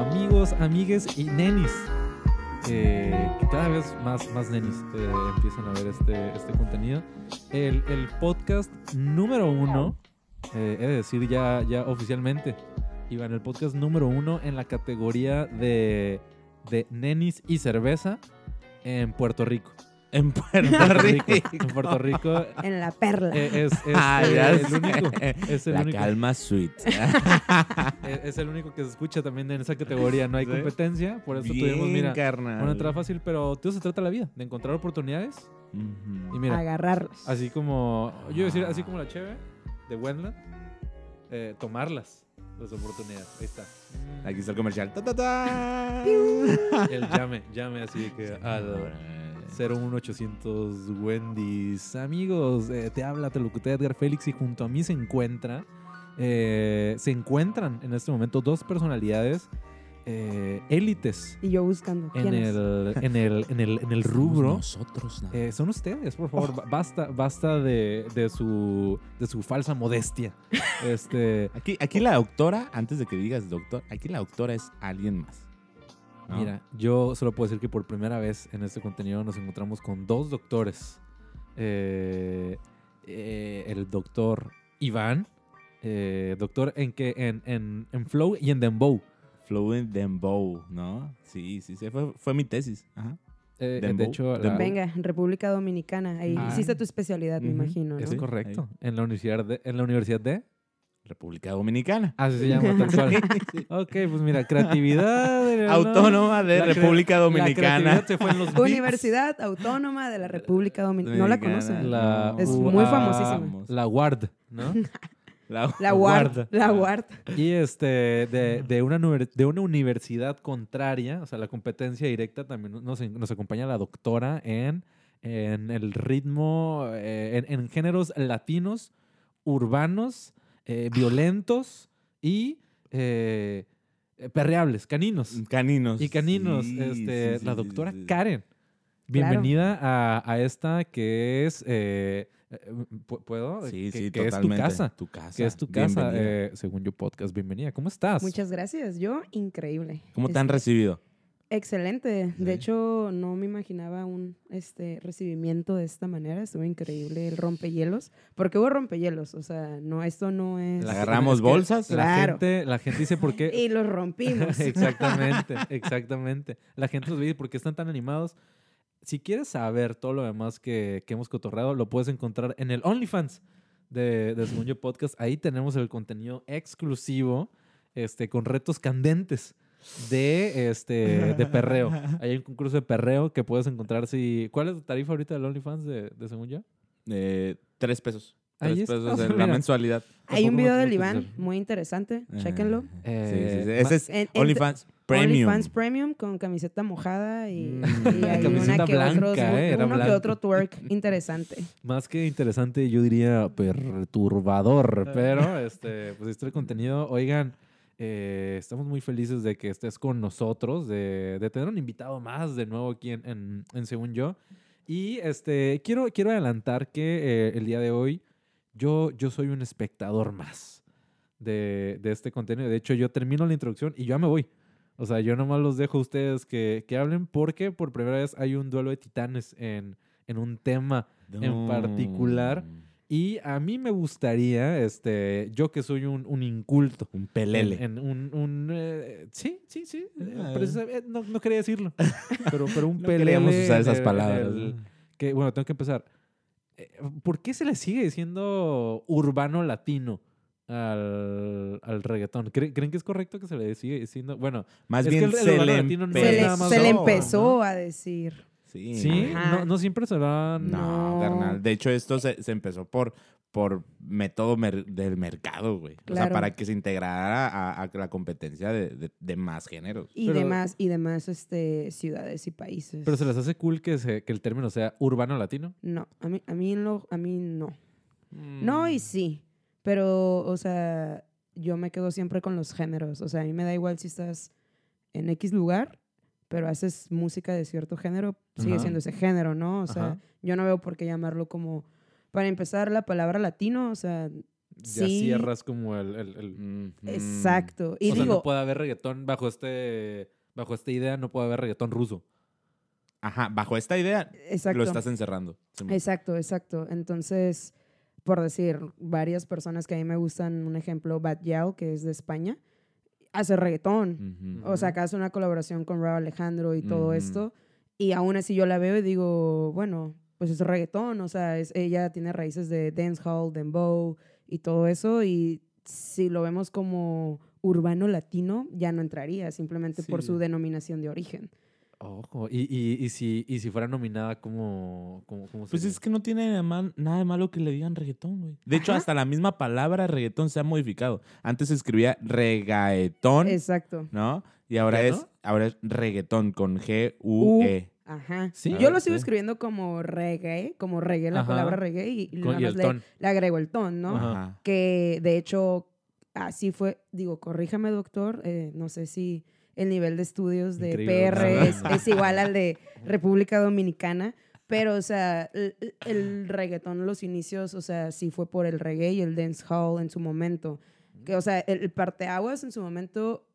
amigos, amigues y nenis. eh, cada vez más, más nenis eh, empiezan a ver este, este contenido. El, el podcast número uno, eh, he de decir ya, ya oficialmente, Iván, el podcast número uno en la categoría de, de nenis y cerveza en Puerto Rico. En Puerto Rico. En Puerto Rico En la perla. eh, es, es, Ah, eh, ya el único. Es el La único. calma sweet. Es el único que se escucha también en esa categoría. No hay competencia, por eso Bien, tuvimos, mira, carnal. una entrada fácil, pero de eso se trata la vida, de encontrar oportunidades. Y mira, agarrarlos. así como, yo iba a decir, así como la cheve de Wendland, eh, tomarlas, las oportunidades. Ahí está. Aquí está el comercial. Ta, ta, ta. El llame, llame así que al 01800 Wendy's. Amigos, eh, te habla, te locuté Edgar Félix y junto a mí se encuentra, eh, se encuentran en este momento dos personalidades eh, élites Y yo buscando. en el, en, el, en, el, en el Somos rubro. Nosotros, nada. Eh, son ustedes, por favor, ba- basta, basta de, de su, de su falsa modestia. Este, Aquí, aquí la doctora, antes de que digas doctor, aquí la doctora es alguien más. ¿No? Mira, yo solo puedo decir que por primera vez en este contenido nos encontramos con dos doctores. Eh, eh, el doctor Iván, eh, doctor en que en, en, en Flow y en Dembow. Fluent Dembow, ¿no? Sí, sí, sí. Fue, fue mi tesis. Ajá. Eh, de hecho, la-. Venga, República Dominicana. Ahí Ah. hiciste tu especialidad, me imagino, ¿no? es correcto. En la universidad de, en la universidad de República Dominicana. así se llama tal cual. ok, pues mira, creatividad Autónoma de La República la Dominicana. creatividad se fue en los. Universidad Autónoma de la República Dominicana. No la conocen. La, Es muy ah, famosísima. La Ward, ¿no? La- La Guarda. La UART. Y este, de, de, una, de una universidad contraria, o sea, la competencia directa, también nos, nos acompaña la doctora en, en el ritmo, eh, en, en géneros latinos, urbanos, eh, violentos y eh, eh, perreables, caninos. Caninos. Y caninos, Sí, este, sí, sí, la doctora sí, sí. Karen. Bienvenida a, a esta que es, eh, ¿pu- ¿puedo? Sí, que, sí, que es tu casa Tu casa. que es tu casa, eh, según yo podcast. Bienvenida. ¿Cómo estás? Muchas gracias. Yo, increíble. ¿Cómo te han Este, recibido? Excelente. Sí. De hecho, no me imaginaba un este recibimiento de esta manera. Estuvo increíble el rompehielos. Porque hubo rompehielos. O sea, no, esto no es. ¿Le agarramos bolsas? La, Claro. gente, la gente dice por qué. Y los rompimos. exactamente, exactamente. La gente nos dice por qué están tan animados. Si quieres saber todo lo demás que, que hemos cotorreado, lo puedes encontrar en el OnlyFans de, de Según Yo Podcast. Ahí tenemos el contenido exclusivo este, con retos candentes de, este, de perreo. Hay un concurso de perreo que puedes encontrar si... ¿Cuál es tu tarifa ahorita del OnlyFans de, de Según Yo? Eh, tres pesos. Ahí Tres está, pesos en la mira. mensualidad. Hay un Tampoco video no del Iván muy interesante. Chéquenlo. sí, sí, sí. Eh, Ese es En- en- OnlyFans Premium. OnlyFans Premium con camiseta mojada y, Mm, y hay camiseta una que blanca, otros- eh, era uno que otro twerk interesante. Más que interesante, yo diría perturbador. Pero, este, pues este contenido, oigan, eh, estamos muy felices de que estés con nosotros, de, de tener un invitado más de nuevo aquí en, en, en Según Yo. Y este, quiero, quiero adelantar que eh, el día de hoy yo, yo soy un espectador más de, de este contenido. De hecho, yo termino la introducción y ya me voy. O sea, yo nomás los dejo a ustedes que, que hablen porque por primera vez hay un duelo de titanes en, en un tema en particular. Y a mí me gustaría, este, yo que soy un, un inculto, Un pelele. en, en un, un, eh, sí, sí, sí, eh, Ah. eh, no, no quería decirlo, pero, pero un No pelele. queríamos usar esas el- palabras. el- que, bueno, tengo que empezar. ¿Por qué se le sigue diciendo urbano latino al, al reggaetón? ¿Creen, creen que es correcto que se le sigue diciendo? Bueno, Más Es que bien el- el se le no Se se empezó a decir. Sí. sí, Ajá. no, no siempre se van... No, No. carnal. De hecho, esto se, se empezó por, por método mer- del mercado, güey. O sea, para que se integrara a, a la competencia de, de- de más géneros. Y Pero- demás, y demás este, ciudades y países. Pero se les hace cool que, se- que el término sea urbano latino. No, a mí, a mí, no, a mí no. Mm. No y sí, pero, o sea, yo me quedo siempre con los géneros. O sea, a mí me da igual si estás en X lugar, pero haces música de cierto género, sigue Ajá. siendo ese género, ¿no? O sea, Ajá. yo no veo por qué llamarlo como... Para empezar, la palabra latino, o sea, ya Sí. cierras como el... el- el- Mm, Exacto. Y o sea, no puede haber reggaetón bajo este... Bajo esta idea no puede haber reggaetón ruso. Ajá, bajo esta idea exacto. lo estás encerrando. Exacto, exacto. Entonces, por decir, varias personas que a mí me gustan, un ejemplo, Bad Yao, que es de España, hace reggaetón. Ujú. O sea, acá hace una colaboración con Raúl Alejandro y todo Ujú. esto. Y aún así yo la veo y digo, bueno, pues es reggaetón. O sea, es, ella tiene raíces de dancehall, dembow y todo eso. Y si lo vemos como urbano latino, ya no entraría, simplemente por Sí. su denominación de origen. Ojo. Y, y, y, si, y si fuera nominada como... como, como Pues es que no tiene nada mal- nada de malo que le digan reggaetón, güey. De hecho, Ajá. hasta la misma palabra reggaetón se ha modificado. Antes se escribía regaetón, Exacto. ¿no? Y ahora ¿Ya es, no? ahora es reggaetón con G-U-E. Ajá. Sí. Yo lo sigo escribiendo como reggae, como reggae, la Ajá. palabra reggae, y, y Con- nada y más el le, ton. le agrego el ton, ¿no? Ajá. Ajá. Que de hecho, así fue, digo, corríjame doctor, eh, no sé si el nivel de estudios de Increíble, PR es, es igual al de República Dominicana, pero o sea, el, el reggaetón, los inicios, o sea, sí fue por el reggae y el dancehall en su momento. Que, o sea, el, el parteaguas en su momento,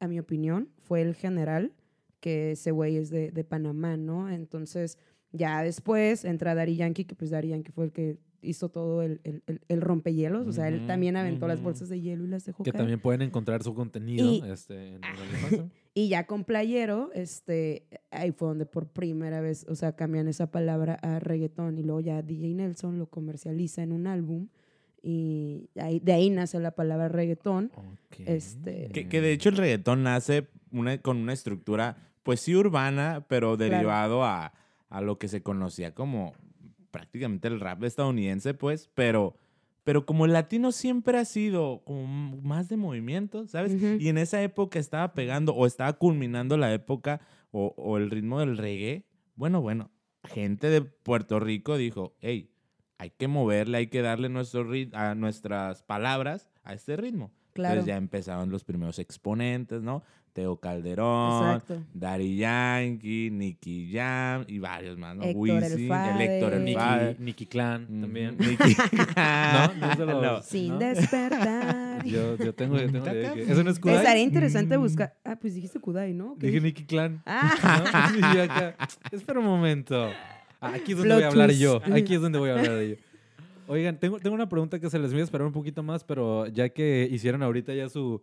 a mi opinión, fue el general, que ese güey es de, de Panamá, ¿no? Entonces, ya después entra Daddy Yankee, que pues Daddy Yankee fue el que hizo todo el, el, el- el rompehielos. O sea, él también aventó las bolsas de hielo y las dejó Que caer. también pueden encontrar su contenido Y- este, en el. Y ya con Playero, este, ahí fue donde por primera vez, o sea, cambian esa palabra a reggaetón y luego ya DJ Nelson lo comercializa en un álbum y ahí, de ahí nace la palabra reggaetón. Este- Que, que de hecho el reggaetón nace una- con una estructura, pues sí urbana, pero derivado a, a lo que se conocía como prácticamente el rap estadounidense, pues, pero, pero como el latino siempre ha sido como más de movimiento, ¿sabes? Y en esa época estaba pegando o estaba culminando la época o, o el ritmo del reggae. Bueno, bueno, gente de Puerto Rico dijo, hey, hay que moverle, hay que darle nuestro a nuestras palabras a este ritmo. Claro. Entonces ya empezaron los primeros exponentes, ¿no? Teo Calderón, Exacto. Daddy Yankee, Nicky Jam y varios más, ¿no? Wisin. Héctor el Nicky. Nicky Clan Ujú, también. Nicky ¿No? ¿No es de los- No. Sin ¿no? despertar. Yo, yo tengo, yo tengo. ¿Eso no es Kudai? Estaría interesante Mm. buscar. Ah, pues dijiste Kudai, ¿no? ¿Qué Dije? Nicky Clan. Ah, ¿no? Y yo acá, espera un momento. Aquí es donde Plot voy a hablar twist. yo. Aquí es donde voy a hablar de yo. Oigan, tengo, tengo una pregunta que se les voy a esperar un poquito más, pero ya que hicieron ahorita ya su,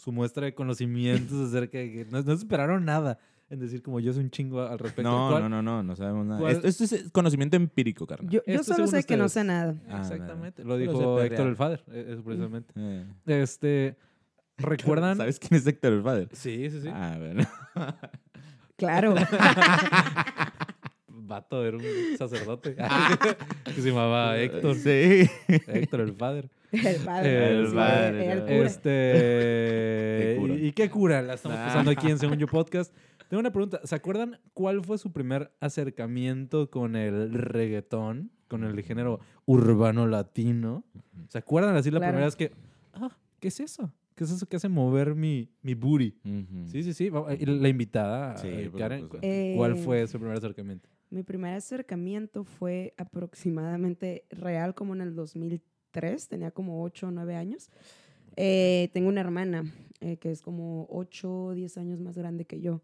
su muestra de conocimientos acerca de que no, no se esperaron nada en decir como yo soy un chingo al respecto. No, ¿Cuál- no, no, no, no sabemos nada. Esto, esto es conocimiento empírico, carnal. yo, solo sé que no sé nada. Ah, Exactamente. nada. Lo Solo dijo Héctor el Fader, eh, eso precisamente. Eh. Este, ¿recuerdan? ¿Sabes quién es Héctor el Padre? Sí, sí, sí. Ah, bueno. Claro. Vato, era un sacerdote que se llamaba Héctor. Sí. Héctor el Fader. el padre. El padre, el. Este. Qué cura. ¿Y, qué cura? La estamos Ah. pasando aquí en Según Yo Podcast. Tengo una pregunta. ¿Se acuerdan cuál fue su primer acercamiento con el reggaetón? Con el género urbano latino. ¿Se acuerdan así la Claro. primera vez que. Ah, ¿qué es eso? ¿Qué es eso que hace mover mi, mi booty? Ujú. Sí, sí, sí. Y La invitada, Sí, eh, Karen. Eh, ¿cuál fue su primer acercamiento? Mi primer acercamiento fue aproximadamente real como en el 2003, tenía como 8 o 9 años. Eh, tengo una hermana eh, que es como 8 o 10 años más grande que yo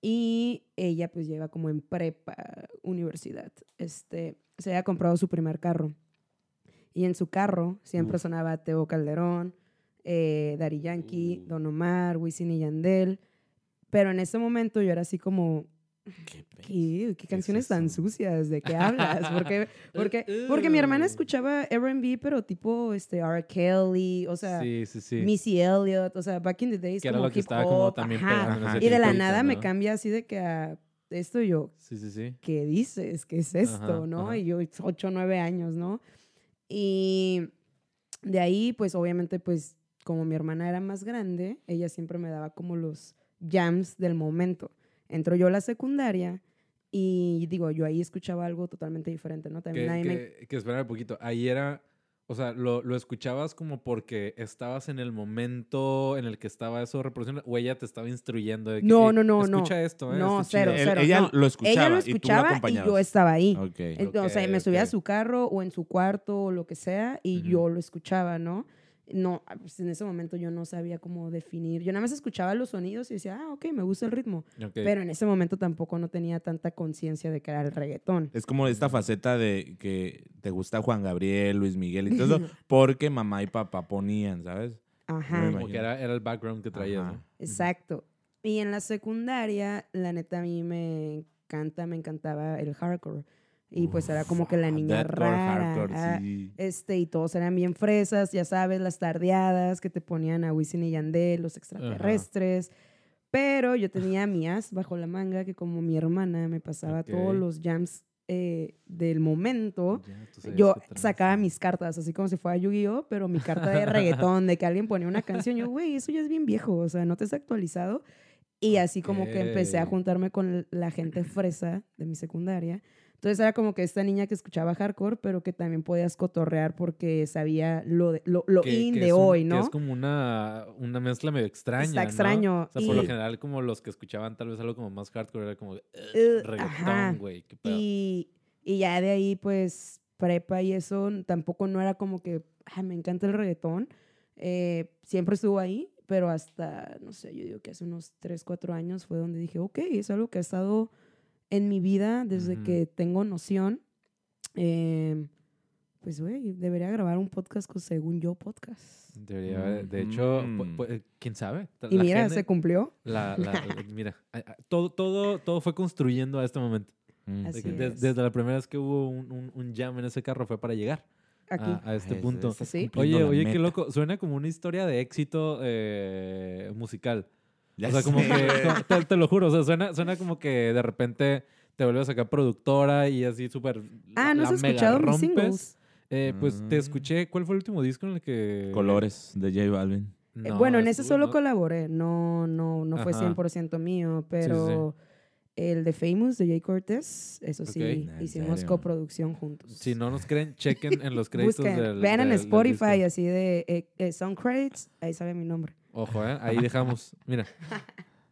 y ella pues lleva como en prepa, universidad. Este, se había comprado su primer carro y en su carro siempre Uf. sonaba Teo Calderón, eh, Daddy Yankee, Uh. Don Omar, Wisin y Yandel. Pero en ese momento yo era así como, ¿Qué pe- ¿Qué, qué canciones es tan sucias? ¿De qué hablas? Porque, porque, porque mi hermana escuchaba R&B, pero tipo este, R. Kelly, o sea, sí, sí, sí. Missy Elliott, o sea, back in the days que era lo que hip estaba como también ajá. Ajá. Y de la nada me cambia así de que a esto yo. ¿qué dices? ¿Qué es esto? Ajá, ¿No? Y yo, 8 o 9 años, ¿no? Y de ahí, pues obviamente, pues como mi hermana era más grande, ella siempre me daba como los jams del momento. Entro yo a la secundaria y digo, yo ahí escuchaba algo totalmente diferente, ¿no? También Que, ahí me... que, que esperar un poquito. Ahí era O sea, ¿lo, lo escuchabas como porque estabas en el momento en el que estaba eso reproduciendo o ella te estaba instruyendo de que, No, "Hey, no, no, escucha no. esto, ¿eh? No, cero, chido". Él- cero. ella no. lo escuchaba Ella lo y tú lo escuchaba y, yo estaba ahí. Ok. Ent- o sea, me subía a su carro o en su cuarto o lo que sea y yo lo escuchaba, ¿no? No, ah, pues en ese momento yo no sabía cómo definir. Yo nada más escuchaba los sonidos y decía, ah, ok, me gusta el ritmo. Pero en ese momento tampoco no tenía tanta conciencia de que era el reggaetón. Es como esta faceta de que te gusta Juan Gabriel, Luis Miguel y todo eso, porque mamá y papá ponían, ¿sabes? Ajá. Como que era, era el background que traías. Exacto. Y en la secundaria, la neta, a mí me encanta, me encantaba el hardcore. Y pues era como que la Uf, niña rara. hardcore, ah, sí. Este, y todos eran bien fresas, ya sabes, las tardeadas que te ponían a Wisin y Yandel, los extraterrestres. Pero yo tenía mi as bajo la manga, que como mi hermana me pasaba todos Ok. los jams eh, del momento. Ya, Yo sacaba mis cartas, así como si fuera Yu-Gi-Oh, pero mi carta de reggaetón, de que alguien ponía una canción. Yo, güey, eso ya es bien viejo, o sea, no te has actualizado. Y así como que empecé a juntarme con la gente fresa de mi secundaria. Entonces era como que esta niña que escuchaba hardcore, pero que también podías cotorrear porque sabía lo, de- lo, lo Que- in que de un- hoy, que ¿no? es como una, una mezcla medio extraña. Está ¿no? extraño, O sea, por lo y- general, como los que escuchaban tal vez algo como más hardcore, era como, "Ugh, Eh, ajá. reggaetón, güey. Y, y ya de ahí, pues, prepa y eso, tampoco no era como que, ah, me encanta el reggaetón. Eh, siempre estuvo ahí, pero hasta, no sé, yo digo que hace unos 3, 4 años fue donde dije, ok, es algo que ha estado en mi vida desde que tengo noción. Eh, pues, güey, debería grabar un podcast con Según Yo Podcast. Debería haber- de hecho, pu- quién sabe. Y La mira, gene- se cumplió. la- la- la- mira, todo, todo, todo fue construyendo a este momento. Mm. Así que des- es. desde la primera vez que hubo un, un- un jam en ese carro fue para llegar a, a este Eso, punto. estás Sí. Oye, oye, qué loco. Suena como una historia de éxito eh, musical. Ya o sea, como que, te, te lo juro, o sea, suena, suena como que de repente te vuelves a sacar productora y así súper. ah, ¿no la has escuchado mis singles? Eh, pues te Mm. escuché. ¿Cuál fue el último disco en el que. Colores de J Balvin. Eh, No, bueno, en ese solo ¿no? colaboré, no, no, no fue Ajá. 100% mío, sí. pero el de Famous de Jay Cortés, eso sí. ¿En hicimos serio? coproducción juntos. Si no nos creen, chequen en los créditos Busquen, del. vean en del- Spotify así de eh, eh, Sound Credits, ahí sale mi nombre. Ojo, ¿eh? Ahí dejamos. Mira.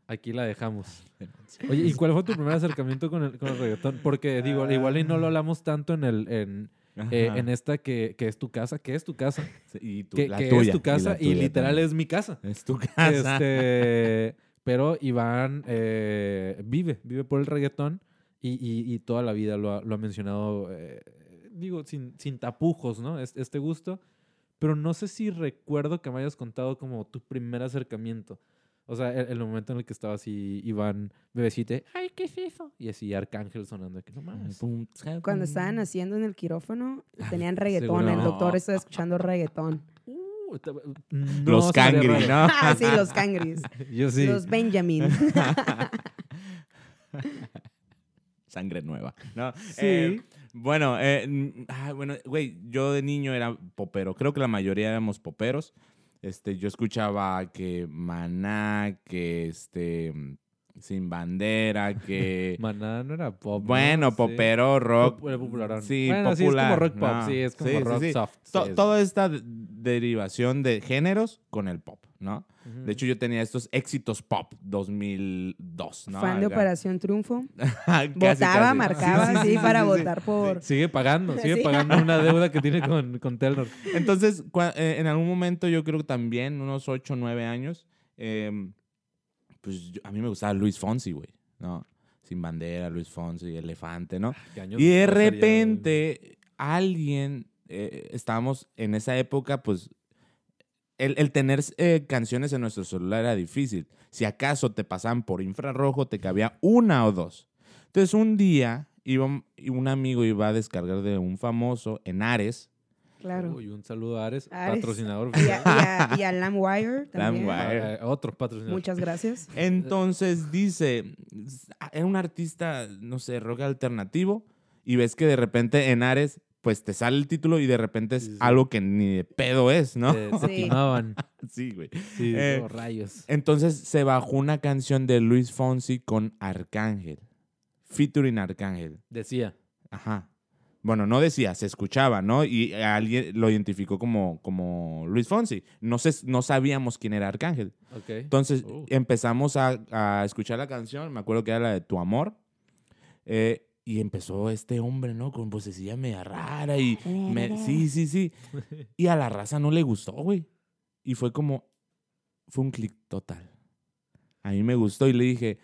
Aquí la dejamos. Oye, ¿y cuál fue tu primer acercamiento con el, con el reggaetón? Porque digo, igual y no lo hablamos tanto en el en, eh, en esta que, que es tu casa, que es tu casa, Sí, y tu- que, la que tuya, es tu casa y, tuya literal también. es mi casa. Es tu casa. Este, pero Iván eh, vive, vive por el reggaetón y, y- y toda la vida lo ha, lo ha mencionado, eh, digo, sin, sin tapujos, ¿no? Es- Este gusto. Pero no sé si recuerdo que me hayas contado como tu primer acercamiento. O sea, el, el momento en el que estaba así Iván bebecito, ay, ¿qué es eso? Y así Arcángel sonando, que no. Pum, Cuando estaban haciendo en el quirófano, tenían seguro reggaetón, el doctor estaba escuchando reggaetón. Uh, no Los sonaría cangri, raro. ¿no? Ah, sí, los cangris, Yo sí. los Benjamin. Sangre nueva. ¿no? Sí. Eh, bueno, eh, ah, bueno, güey, yo de niño era popero. Creo que la mayoría éramos poperos. Este, yo escuchaba que Maná, que este, mm, Sin Bandera, que... Maná no era pop. ¿no? bueno, Sí. popero, rock. Pop- popularón. Sí, Bueno, popular. sí, es como rock pop, ¿no? sí, es como Sí, rock soft. To-. Toda esta de- derivación de géneros con el pop, ¿no? De hecho, yo tenía estos éxitos pop 2002, ¿no? Fan de Acá. Operación Triunfo. Casi, Votaba, casi. marcaba Sí, sí, para sí, sí. votar por... Sigue pagando, sigue Sí. pagando una deuda que tiene con, con Telnor. Entonces, cua- eh, en algún momento, yo creo que también, unos 8 o 9 años, eh, pues yo- a mí me gustaba Luis Fonsi, güey, ¿no? Sin bandera, Luis Fonsi, Elefante, ¿no? ¿Qué años Y de repente, alguien, eh, estábamos en esa época, pues, el, el tener eh, canciones en nuestro celular era difícil. Si acaso te pasaban por infrarrojo, te cabía una o dos. Entonces, un día, iba, un amigo iba a descargar de un famoso en Ares, Claro. Uy, un saludo a Ares, Ares. patrocinador. Y a, y a, y a Lamwire también. Lamwire. Eh, otro patrocinador. Muchas gracias. Entonces dice, era un artista, no sé, rock alternativo, y ves que de repente en Ares, pues te sale el título y de repente es Sí, sí. algo que ni de pedo es, ¿no? Se, se Sí. timaban. sí, güey. Sí, Eh, rayos. Entonces se bajó una canción de Luis Fonsi con Arcángel, featuring Arcángel. Decía. Ajá. Bueno, no decía, se escuchaba, ¿no? Y alguien lo identificó como, como Luis Fonsi. No, se, no sabíamos quién era Arcángel. Ok. Entonces Oh. empezamos a, a escuchar la canción, me acuerdo que era la de Tu Amor, eh, y empezó este hombre, ¿no? Con vocecilla media rara y... me- sí, sí, sí. Y a la raza no le gustó, güey. Y fue como... Fue un clic total. A mí me gustó y le dije,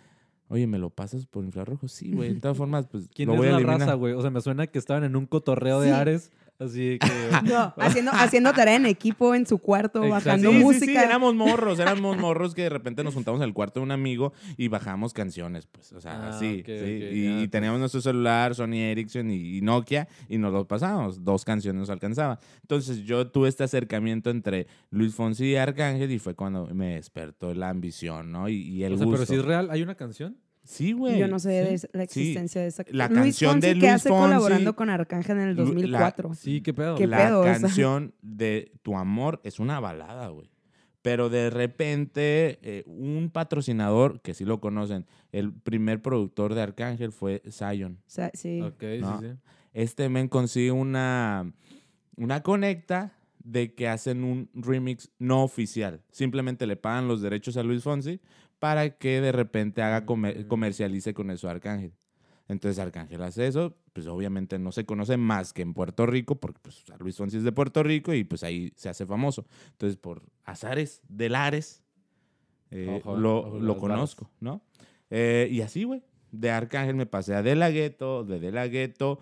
oye, ¿me lo pasas por infrarrojo? Sí, güey. De todas formas, pues ¿Quién lo es voy a la eliminar. raza, güey? O sea, me suena que estaban en un cotorreo de. Ares. Así que. No, haciendo, haciendo tarea en equipo en su cuarto, Exacto. bajando Sí, música. sí, éramos morros, éramos morros que de repente nos juntamos al cuarto de un amigo y bajamos canciones, pues, o sea, Ah, así, sí. ok, y, pues. teníamos nuestro celular, Sony Ericsson y, y Nokia, y nos lo pasábamos, dos canciones nos alcanzaba. Entonces yo tuve este acercamiento entre Luis Fonsi y Arcángel y fue cuando me despertó la ambición, ¿no? Y, y el o sea, pero gusto. si es real, ¿hay una canción? Sí, güey. Yo no sé de Sí. la Sí. existencia de esa La Luis canción Fonsi de que Luis hace Fonsi- colaborando con Arcángel en el Lu- la- 2004. Sí, qué pedo. ¿Qué la pedo? O sea. canción de Tu Amor es una balada, güey. Pero de repente, eh, un patrocinador, que sí lo conocen, el primer productor de Arcángel fue Zion. Sí. Ok, No. sí, sí. Este men consigue una, una conecta de que hacen un remix no oficial. Simplemente le pagan los derechos a Luis Fonsi para que de repente haga comer- Mm. comercialice con eso a Arcángel. Entonces Arcángel hace eso, pues obviamente no se conoce más que en Puerto Rico, porque pues, Luis Fonsi es de Puerto Rico y pues ahí se hace famoso. Entonces por azares de Lares eh, Ojo, lo, ojo, lo conozco, ¿no? Eh, y así, güey. De Arcángel me pasé a De La Ghetto, de De La Ghetto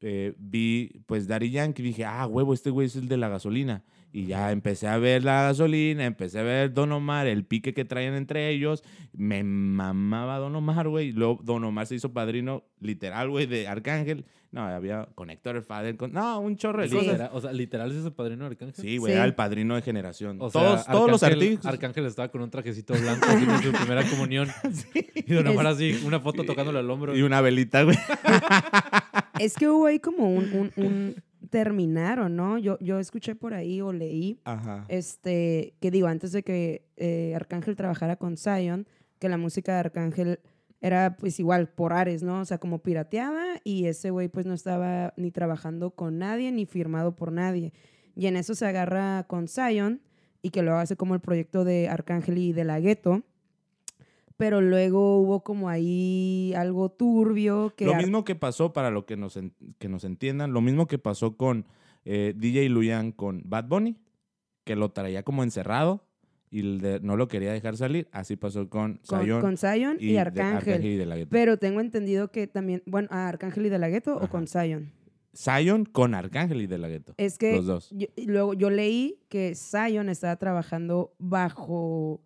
eh, vi pues Daddy Yankee y dije, ah, huevo, este güey es el de la gasolina. Y ya empecé a ver la gasolina, empecé a ver Don Omar, el pique que traían entre ellos. Me mamaba Don Omar, güey. Luego Don Omar se hizo padrino, literal, güey, de Arcángel. No, había Conector, el Fader, con... no, un chorro de Sí. cosas. O sea, literal es el padrino de Arcángel. Sí, güey, Sí. era el padrino de generación. O sea, todos, todos los artistas. Arcángel estaba con un trajecito blanco así en su primera comunión. Y Don Omar así, una foto tocándole al hombro. Y una velita, güey. Es que hubo ahí como un, un, un terminaron, ¿no? Yo, yo escuché por ahí o leí, Ajá. este, que digo, antes de que eh, Arcángel trabajara con Zion, que la música de Arcángel era pues igual por Ares, ¿no? O sea, como pirateada y ese güey pues no estaba ni trabajando con nadie ni firmado por nadie. Y en eso se agarra con Zion y que lo hace como el proyecto de Arcángel y de la Gueto. Pero luego hubo como ahí algo turbio que... Lo mismo que pasó, para lo que nos, en- que nos entiendan, lo mismo que pasó con eh, DJ Luyan con Bad Bunny, que lo traía como encerrado y de- no lo quería dejar salir. Así pasó con Zion con Zion y, de Arcángel. y De La Ghetto. Pero tengo entendido que también, bueno, a Arcángel y de la Gueto o con Zion. Zion con Arcángel y De La Ghetto. Es que Los dos. yo- luego yo leí que Zion estaba trabajando bajo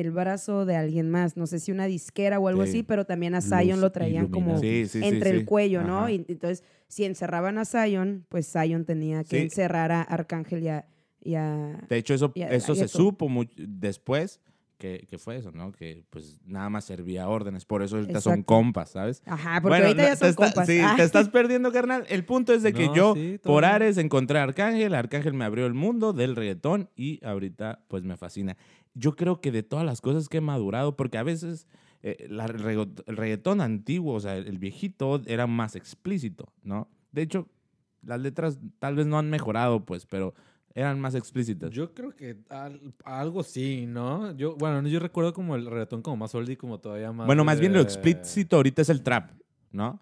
el brazo de alguien más, no sé si una disquera o algo Sí. así, pero también a Zion Los lo traían como. Sí, sí, entre sí. el cuello, ¿no? Y entonces, si encerraban a Zion, pues Zion tenía que Sí. encerrar a Arcángel y a... y a- De hecho, eso, a eso se supo mu- después que, que fue eso, ¿no? Que pues nada más servía órdenes. Por eso ahorita son Exacto. compas, ¿sabes? Ajá, porque Bueno, ahorita no, ya te son está- compas. Sí, Ah. te estás perdiendo, carnal. El punto es de que No, yo, sí, por. Ares, encontré a Arcángel. Arcángel me abrió el mundo del reggaetón y ahorita, pues, me fascina. Yo creo que de todas las cosas que he madurado, porque a veces eh, la- el, reggaetón antiguo, o sea, el viejito, era más explícito, ¿no? De hecho, las letras tal vez no han mejorado, pues, pero eran más explícitas. Yo creo que al- algo sí, ¿no? Yo, bueno, yo recuerdo como el reggaetón como más oldie, como todavía más... bueno, más bien lo explícito ahorita es el trap, ¿no?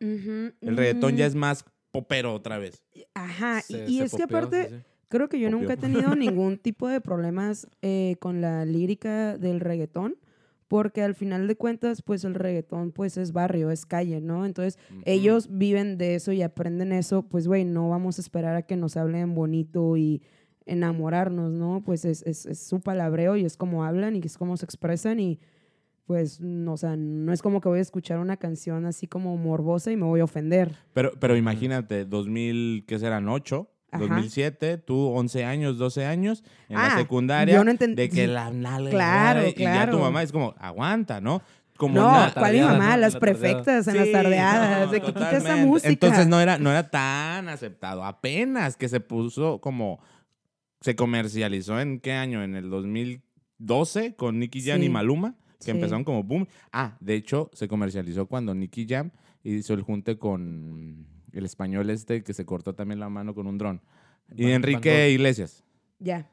El reggaetón ya es más popero otra vez. Ajá, y- Se- y, se es que aparte... sí, sí. Creo que yo Obvio. nunca he tenido ningún tipo de problemas eh, con la lírica del reggaetón, porque al final de cuentas, pues el reggaetón pues es barrio, es calle, ¿no? Entonces, ellos viven de eso y aprenden eso, pues, güey, no vamos a esperar a que nos hablen bonito y enamorarnos, ¿no? Pues es, es, es su palabreo y es como hablan y es como se expresan y pues, no, o sea, no es como que voy a escuchar una canción así como morbosa y me voy a ofender. Pero, pero imagínate, 2000, ¿qué serán? 8, Ajá. 2007, tú 11 años, 12 años, en la Ah, secundaria, yo no entend- de que la nalga, Claro, y ya tu claro. mamá es como, aguanta, ¿no? Como no, ¿cuál mi mamá? ¿no? Las La prefectas en las tardeadas. no, de que quita esa música. Entonces no era, no era tan aceptado. Apenas que se puso como, se comercializó en qué año? En el 2012 con Nicky Jam Sí. y Maluma, que Sí. empezaron como boom. Ah, de hecho, se comercializó cuando Nicky Jam hizo el junte con el español este que se cortó también la mano con un dron. Y Van- Enrique Van. Iglesias. Ya.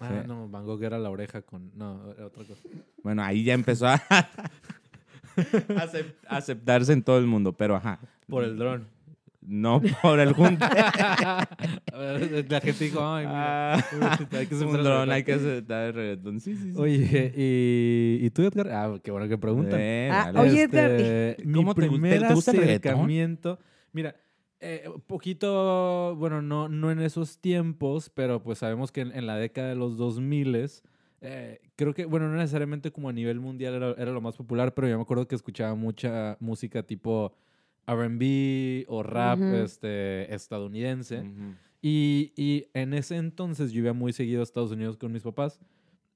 Ah, Sí. no, Van Gogh era la oreja con... No, era otra cosa. Bueno, ahí ya empezó a acep- aceptarse en todo el mundo, pero ajá. Por el dron. No por el junte. la gente dijo, ay, mira, Ah, hay que un dron, hay que aceptar el reggaetón. Sí, sí, sí. Oye, ¿y, ¿y tú, Edgar? Ah, qué bueno que preguntan. Eh, Ah, oye, Edgar, Este, mi ¿cómo te primer te gusta el reggaetón? acercamiento... Mira, eh, poquito, bueno, no, no en esos tiempos, pero pues sabemos que en, en la década de los 2000 eh, creo que, bueno, no necesariamente como a nivel mundial era, era lo más popular, pero yo me acuerdo que escuchaba mucha música tipo R&B o rap este, estadounidense. Y, y en ese entonces yo iba muy seguido a Estados Unidos con mis papás.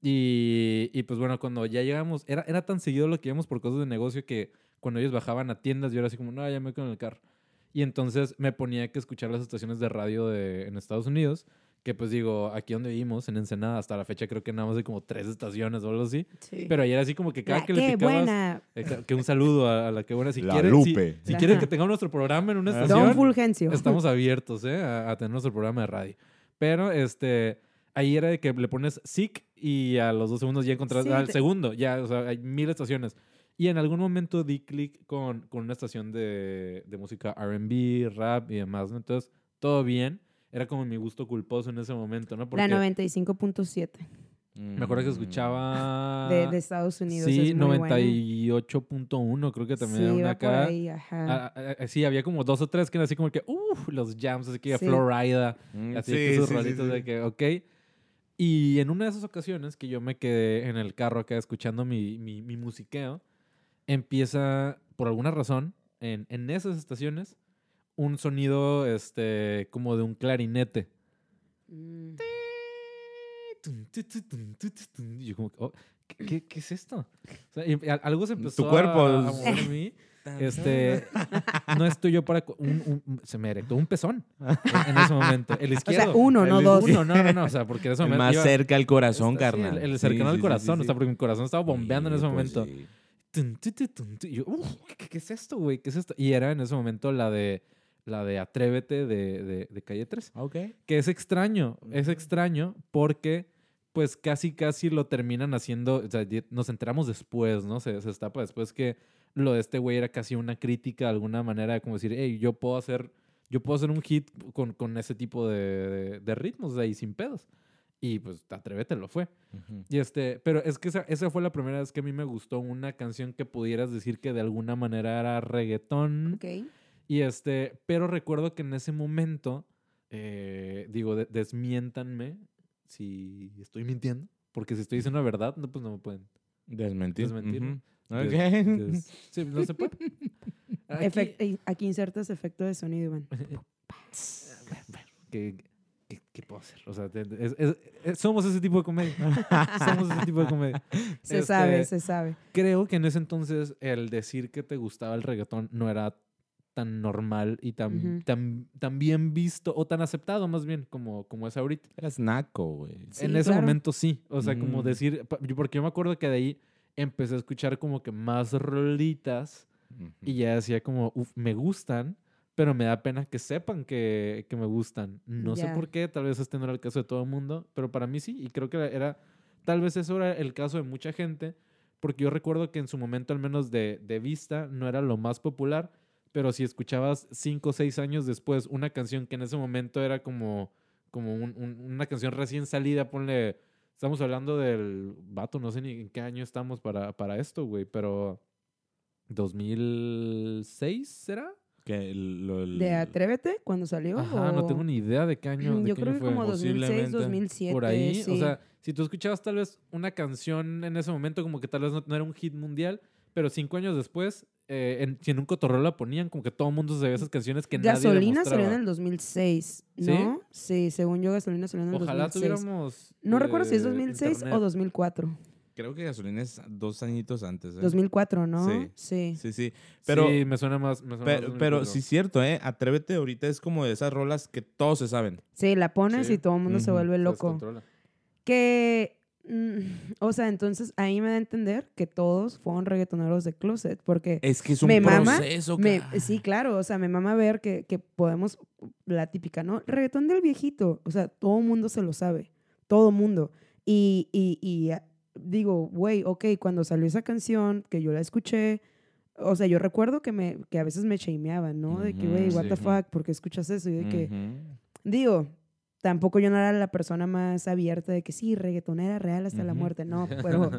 Y, y pues bueno, cuando ya llegamos, era, era tan seguido lo que íbamos por cosas de negocio que cuando ellos bajaban a tiendas, yo era así como, no, ya me quedo en el carro. Y entonces me ponía que escuchar las estaciones de radio de, en Estados Unidos, que pues digo, aquí donde vivimos, en Ensenada, hasta la fecha creo que nada más hay como tres estaciones o algo así. Sí. Pero ahí era así como que cada La que le qué picabas... buena. eh, que- un saludo a, a la que buena. Si La quieren, si- Lupe. Si, Ajá. quieren que tengamos nuestro programa en una estación, Don Fulgencio. estamos abiertos ¿eh? a, a tener nuestro programa de radio. Pero este, ahí era de que le pones SIC y a los dos segundos ya encontrás Sí, al te- segundo. Ya, o sea, hay mil estaciones. Y en algún momento di clic con, con una estación de, de música RB, rap y demás. ¿no? Entonces, todo bien. Era como mi gusto culposo en ese momento, ¿no? La 95.7 me acuerdo que escuchaba... de, de Estados Unidos. Sí, es muy buena. 98.1 creo que también sí, era una acá. ahí, ajá. Ah, ah, ah, sí, había como dos o tres que eran así como que, uff, los jams, así que Sí. Florida, Mm, así sí, que sus sí, sí, rolitos sí. de que, ok. Y en una de esas ocasiones que yo me quedé en el carro acá escuchando mi, mi, mi musiqueo, empieza, por alguna razón, en, en esas estaciones, un sonido este, como de un clarinete. Mm. Y yo como, oh, ¿qué, qué, qué es esto? O sea, y a- algo se empezó cuerpo a, mover en mí. Este, no estoy yo para... un- se me erectó un pezón en ese momento. El O izquierdo. sea, uno, no El dos. Uno, no, no, no. O sea, porque en ese El momento... más iba- cerca al corazón, sí, carnal. el, el Sí, cercano sí, al corazón. sí, O sea, porque mi corazón estaba bombeando en ese pues momento. Tun, tun. Y yo, "Uf, ¿qué, qué es esto, güey? ¿Qué es esto? Y era en ese momento la de, la de Atrévete de, de, de Calle 3. Ok. Que es extraño, es extraño porque pues casi casi lo terminan haciendo, o sea, nos enteramos después, ¿no? Se, se destapa después que lo de este güey era casi una crítica de alguna manera, como decir, hey, yo puedo hacer, yo puedo hacer un hit con, con ese tipo de, de, de ritmos, ahí sin pedos. Y pues Atrévete lo fue. Y este, pero es que esa, esa fue la primera vez que a mí me gustó una canción que pudieras decir que de alguna manera era reggaetón. Ok. Y este, pero recuerdo que en ese momento, eh, digo, de- desmiéntanme si estoy mintiendo, porque si estoy diciendo la verdad, no, pues no me pueden Desmentir. desmentir. Des- sí, no se puede. Aquí- Efect- eh, aquí insertas efecto de sonido, Iván. ¿Qué, qué, qué puedo hacer? O sea, te- es- es- es- somos ese tipo de comedia. somos ese tipo de comedia. Se Este, sabe, se sabe. creo que en ese entonces el decir que te gustaba el reggaetón no era tan normal y tan, tan, tan bien visto o tan aceptado más bien como, como es ahorita. Eras naco, güey. Sí, en ese claro. momento sí, o sea, como Mm. decir, porque yo me acuerdo que de ahí empecé a escuchar como que más rolitas y ya decía como, "Uf, me gustan, pero me da pena que sepan que, que me gustan. No sé por qué, tal vez este no era el caso de todo el mundo, pero para mí sí, y creo que era- tal vez eso era el caso de mucha gente, porque yo recuerdo que en su momento, al menos de, de vista, no era lo más popular, pero si escuchabas cinco o seis años después una canción que en ese momento era como, como un- un- una canción recién salida, ponle, estamos hablando del vato, no sé ni en qué año estamos para, para esto, güey, pero 2006 será? Que el- lo- el- ¿De Atrévete cuando salió? Ajá, no o- tengo ni idea de qué año. de Yo qué creo año que fue. como 2006, Posiblemente. 2007. por ahí. sí. O sea, si tú escuchabas tal vez una canción en ese momento, como que tal vez no, no era un hit mundial, pero cinco años después, eh, en, si en un cotorreo la ponían, como que todo el mundo sabía esas canciones que nadie Gasolina salió en el 2006, ¿Sí? ¿no? ¿Sí? según yo, Gasolina salió en el Ojalá 2006. tuviéramos. No recuerdo si es eh, 2006 internet. o 2004. Creo que gasolina es dos añitos antes. ¿eh? 2004, ¿no? Sí. Sí. Sí, sí. Pero, sí, me suena más. Me suena pero, más pero 2004. sí es cierto, ¿eh? Atrévete ahorita es como de esas rolas que todos se saben. Sí, la pones Sí. y todo el mundo se Ujú, vuelve Se loco. descontrola. Que Mm, o sea, entonces ahí me da a entender que todos fueron reggaetoneros de closet, porque Es que es un Me mama, proceso. me- ca- sí, claro, o sea, me mama ver que, que podemos, la típica, ¿no? Reggaetón del viejito, o sea, todo mundo se lo sabe, todo mundo. Y, y, y digo, güey, ok, cuando salió esa canción, que yo la escuché, o sea, yo recuerdo que, me, que a veces me shameaban, ¿no? De que, güey, what sí. the fuck, ¿por qué escuchas eso? Y de que, digo, tampoco yo no era la persona más abierta de que sí, reggaetonera real hasta la muerte, no, pero...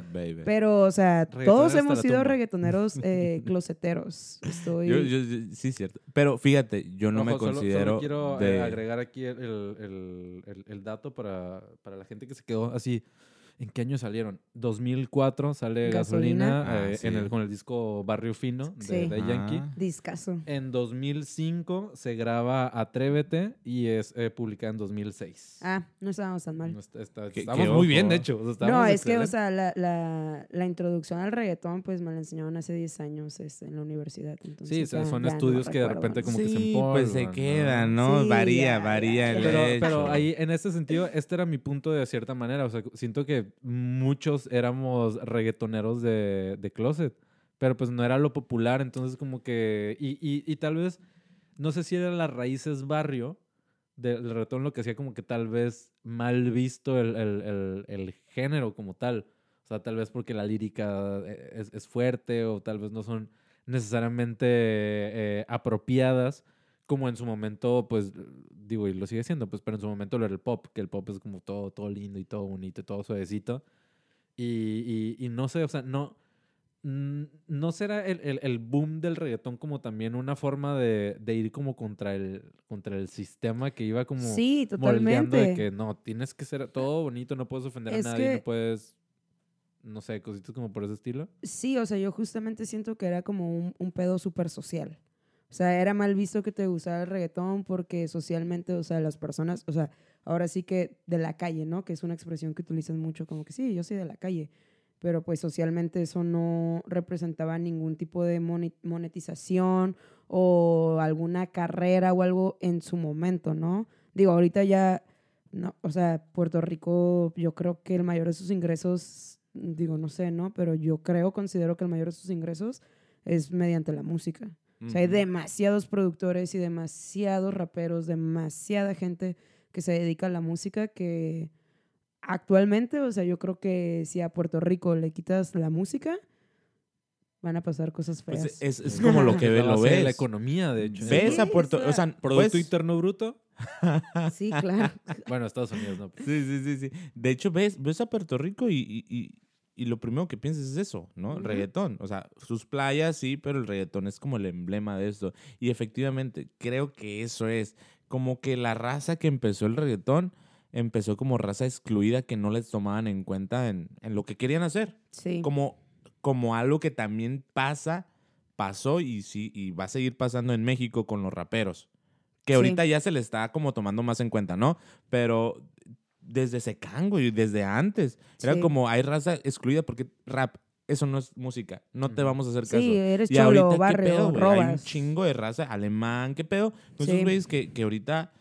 Pero, o sea, todos hemos sido tumba. reggaetoneros eh, closeteros. Estoy... Yo- yo- yo- sí, cierto. Pero fíjate, yo no me Ojo, solo- considero. Solo quiero de- agregar aquí el, el- el- el- el dato para, para la gente que se quedó así. ¿En qué año salieron? 2004 sale Gasolina. Gasolina, Ah, eh, sí. en el, con el disco Barrio Fino de, Sí. de Yankee. Ah. Discaso. En 2005 se graba Atrévete y es eh, publicada en 2006. Ah, no estábamos tan mal. No está- está- Qué- estamos qué muy bien, de hecho. o sea, No, es que, o sea, la, la, la introducción al reggaetón, pues me la enseñaron hace 10 años este, en la universidad. Entonces, Sí, o sea, ya- son ya no estudios que de repente ¿no? como que se Sí, pues se empolvan, queda, ¿no? ¿no? Sí, varía, ya, varía ya, el. Pero, hecho. pero ahí, en este sentido, este era mi punto de cierta manera. O sea, siento que muchos éramos reggaetoneros de, de closet, pero pues no era lo popular. Entonces, como que. Y, y, y tal vez, no sé si era las raíces barrio del reggaetón lo que hacía como que tal vez mal visto el, el, el, el género como tal. O sea, tal vez porque la lírica eh, es, es fuerte o tal vez no son necesariamente eh, apropiadas como en su momento, pues, digo, y lo sigue siendo, pues, pero en su momento lo era el pop, que el pop es como todo, todo lindo y todo bonito y todo suavecito. Y, y, y no sé, o sea, no, no será el, el, el boom del reggaetón como también una forma de, de ir como contra el, contra el sistema que iba como Sí, moldeando de que no, tienes que ser todo bonito, no puedes ofender Es a nadie, que- no puedes, no sé, cositas como por ese estilo. Sí, o sea, yo justamente siento que era como un, un pedo súper social. O sea, era mal visto que te gustara el reggaetón porque socialmente, o sea, las personas, o sea, ahora sí que de la calle, ¿no? Que es una expresión que utilizan mucho, como que sí, yo soy de la calle. Pero pues socialmente eso no representaba ningún tipo de monetización o alguna carrera o algo en su momento, ¿no? Digo, ahorita ya, no, o sea, Puerto Rico, yo creo que el mayor de sus ingresos, digo, no sé, ¿no? Pero yo creo, considero que el mayor de sus ingresos es mediante la música. O sea, hay demasiados productores y demasiados raperos, demasiada gente que se dedica a la música que actualmente, o sea, yo creo que si a Puerto Rico le quitas la música, van a pasar cosas feas. Pues es, es como lo que ve- lo ves. La economía, de hecho. Ves a Puerto, o sea, o sea, Producto pues- Interno Bruto. Sí, claro. Bueno, Estados Unidos, ¿no? Sí, sí, sí, sí. De hecho, ves, ves a Puerto Rico y, y, y- lo primero que piensas es eso, ¿no? El Ujú. reggaetón. O sea, sus playas sí, pero el reggaetón es como el emblema de esto. Y efectivamente, creo que eso es. Como que la raza que empezó el reggaetón empezó como raza excluida que no les tomaban en cuenta en, en lo que querían hacer. Sí. Como, como algo que también pasa, pasó y sí, y va a seguir pasando en México con los raperos. Que Sí. ahorita ya se le está como tomando más en cuenta, ¿no? Pero desde Secango y desde antes. Era Sí. como, hay raza excluida porque rap, eso no es música. No te vamos a hacer caso. Sí, eres y ahorita, cholo, ¿qué barrio, pedo, güey? Hay un robas. chingo de raza alemán, ¿qué pedo? Esos Sí. güeyes que, que ahorita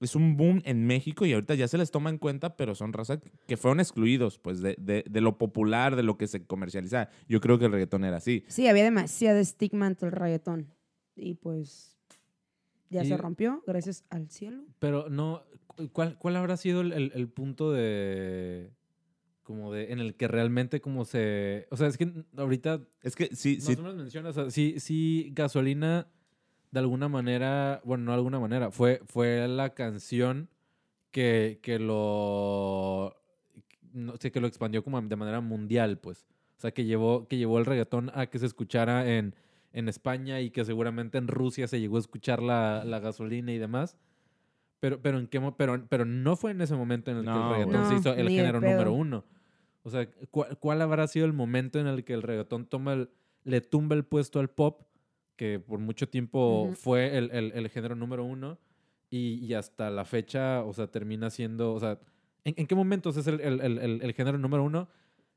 es un boom en México y ahorita ya se les toma en cuenta, pero son raza que fueron excluidos, pues, de, de, de lo popular, de lo que se comercializa. Yo creo que el reggaetón era así. Sí, había demasiado estigma ante el reggaetón. Y pues ya Y- se rompió, gracias al cielo. Pero no, ¿cuál, cuál habrá sido el, el- el punto de como de en el que realmente como se, o sea, es que ahorita Es que sí, más sí. o menos mencionas, o sea, sí, sí, gasolina de alguna manera, bueno, no de alguna manera, fue, fue la canción que, que lo, no sé, que lo expandió como de manera mundial, pues. O sea, que llevó, que llevó el reggaetón a que se escuchara en, en España y que seguramente en Rusia se llegó a escuchar la, la gasolina y demás. Pero, pero, ¿en qué, pero, pero no fue en ese momento en el que No, el reggaetón güey. se hizo No, el género pedo. número uno. O sea, ¿cuál, cuál habrá sido el momento en el que el reggaetón toma el- le tumba el puesto al pop, que por mucho tiempo Ujú. fue el, el- el género número uno, y, y hasta la fecha, o sea, termina siendo, o sea, ¿en, en qué momentos es el, el- el- el- el género número uno?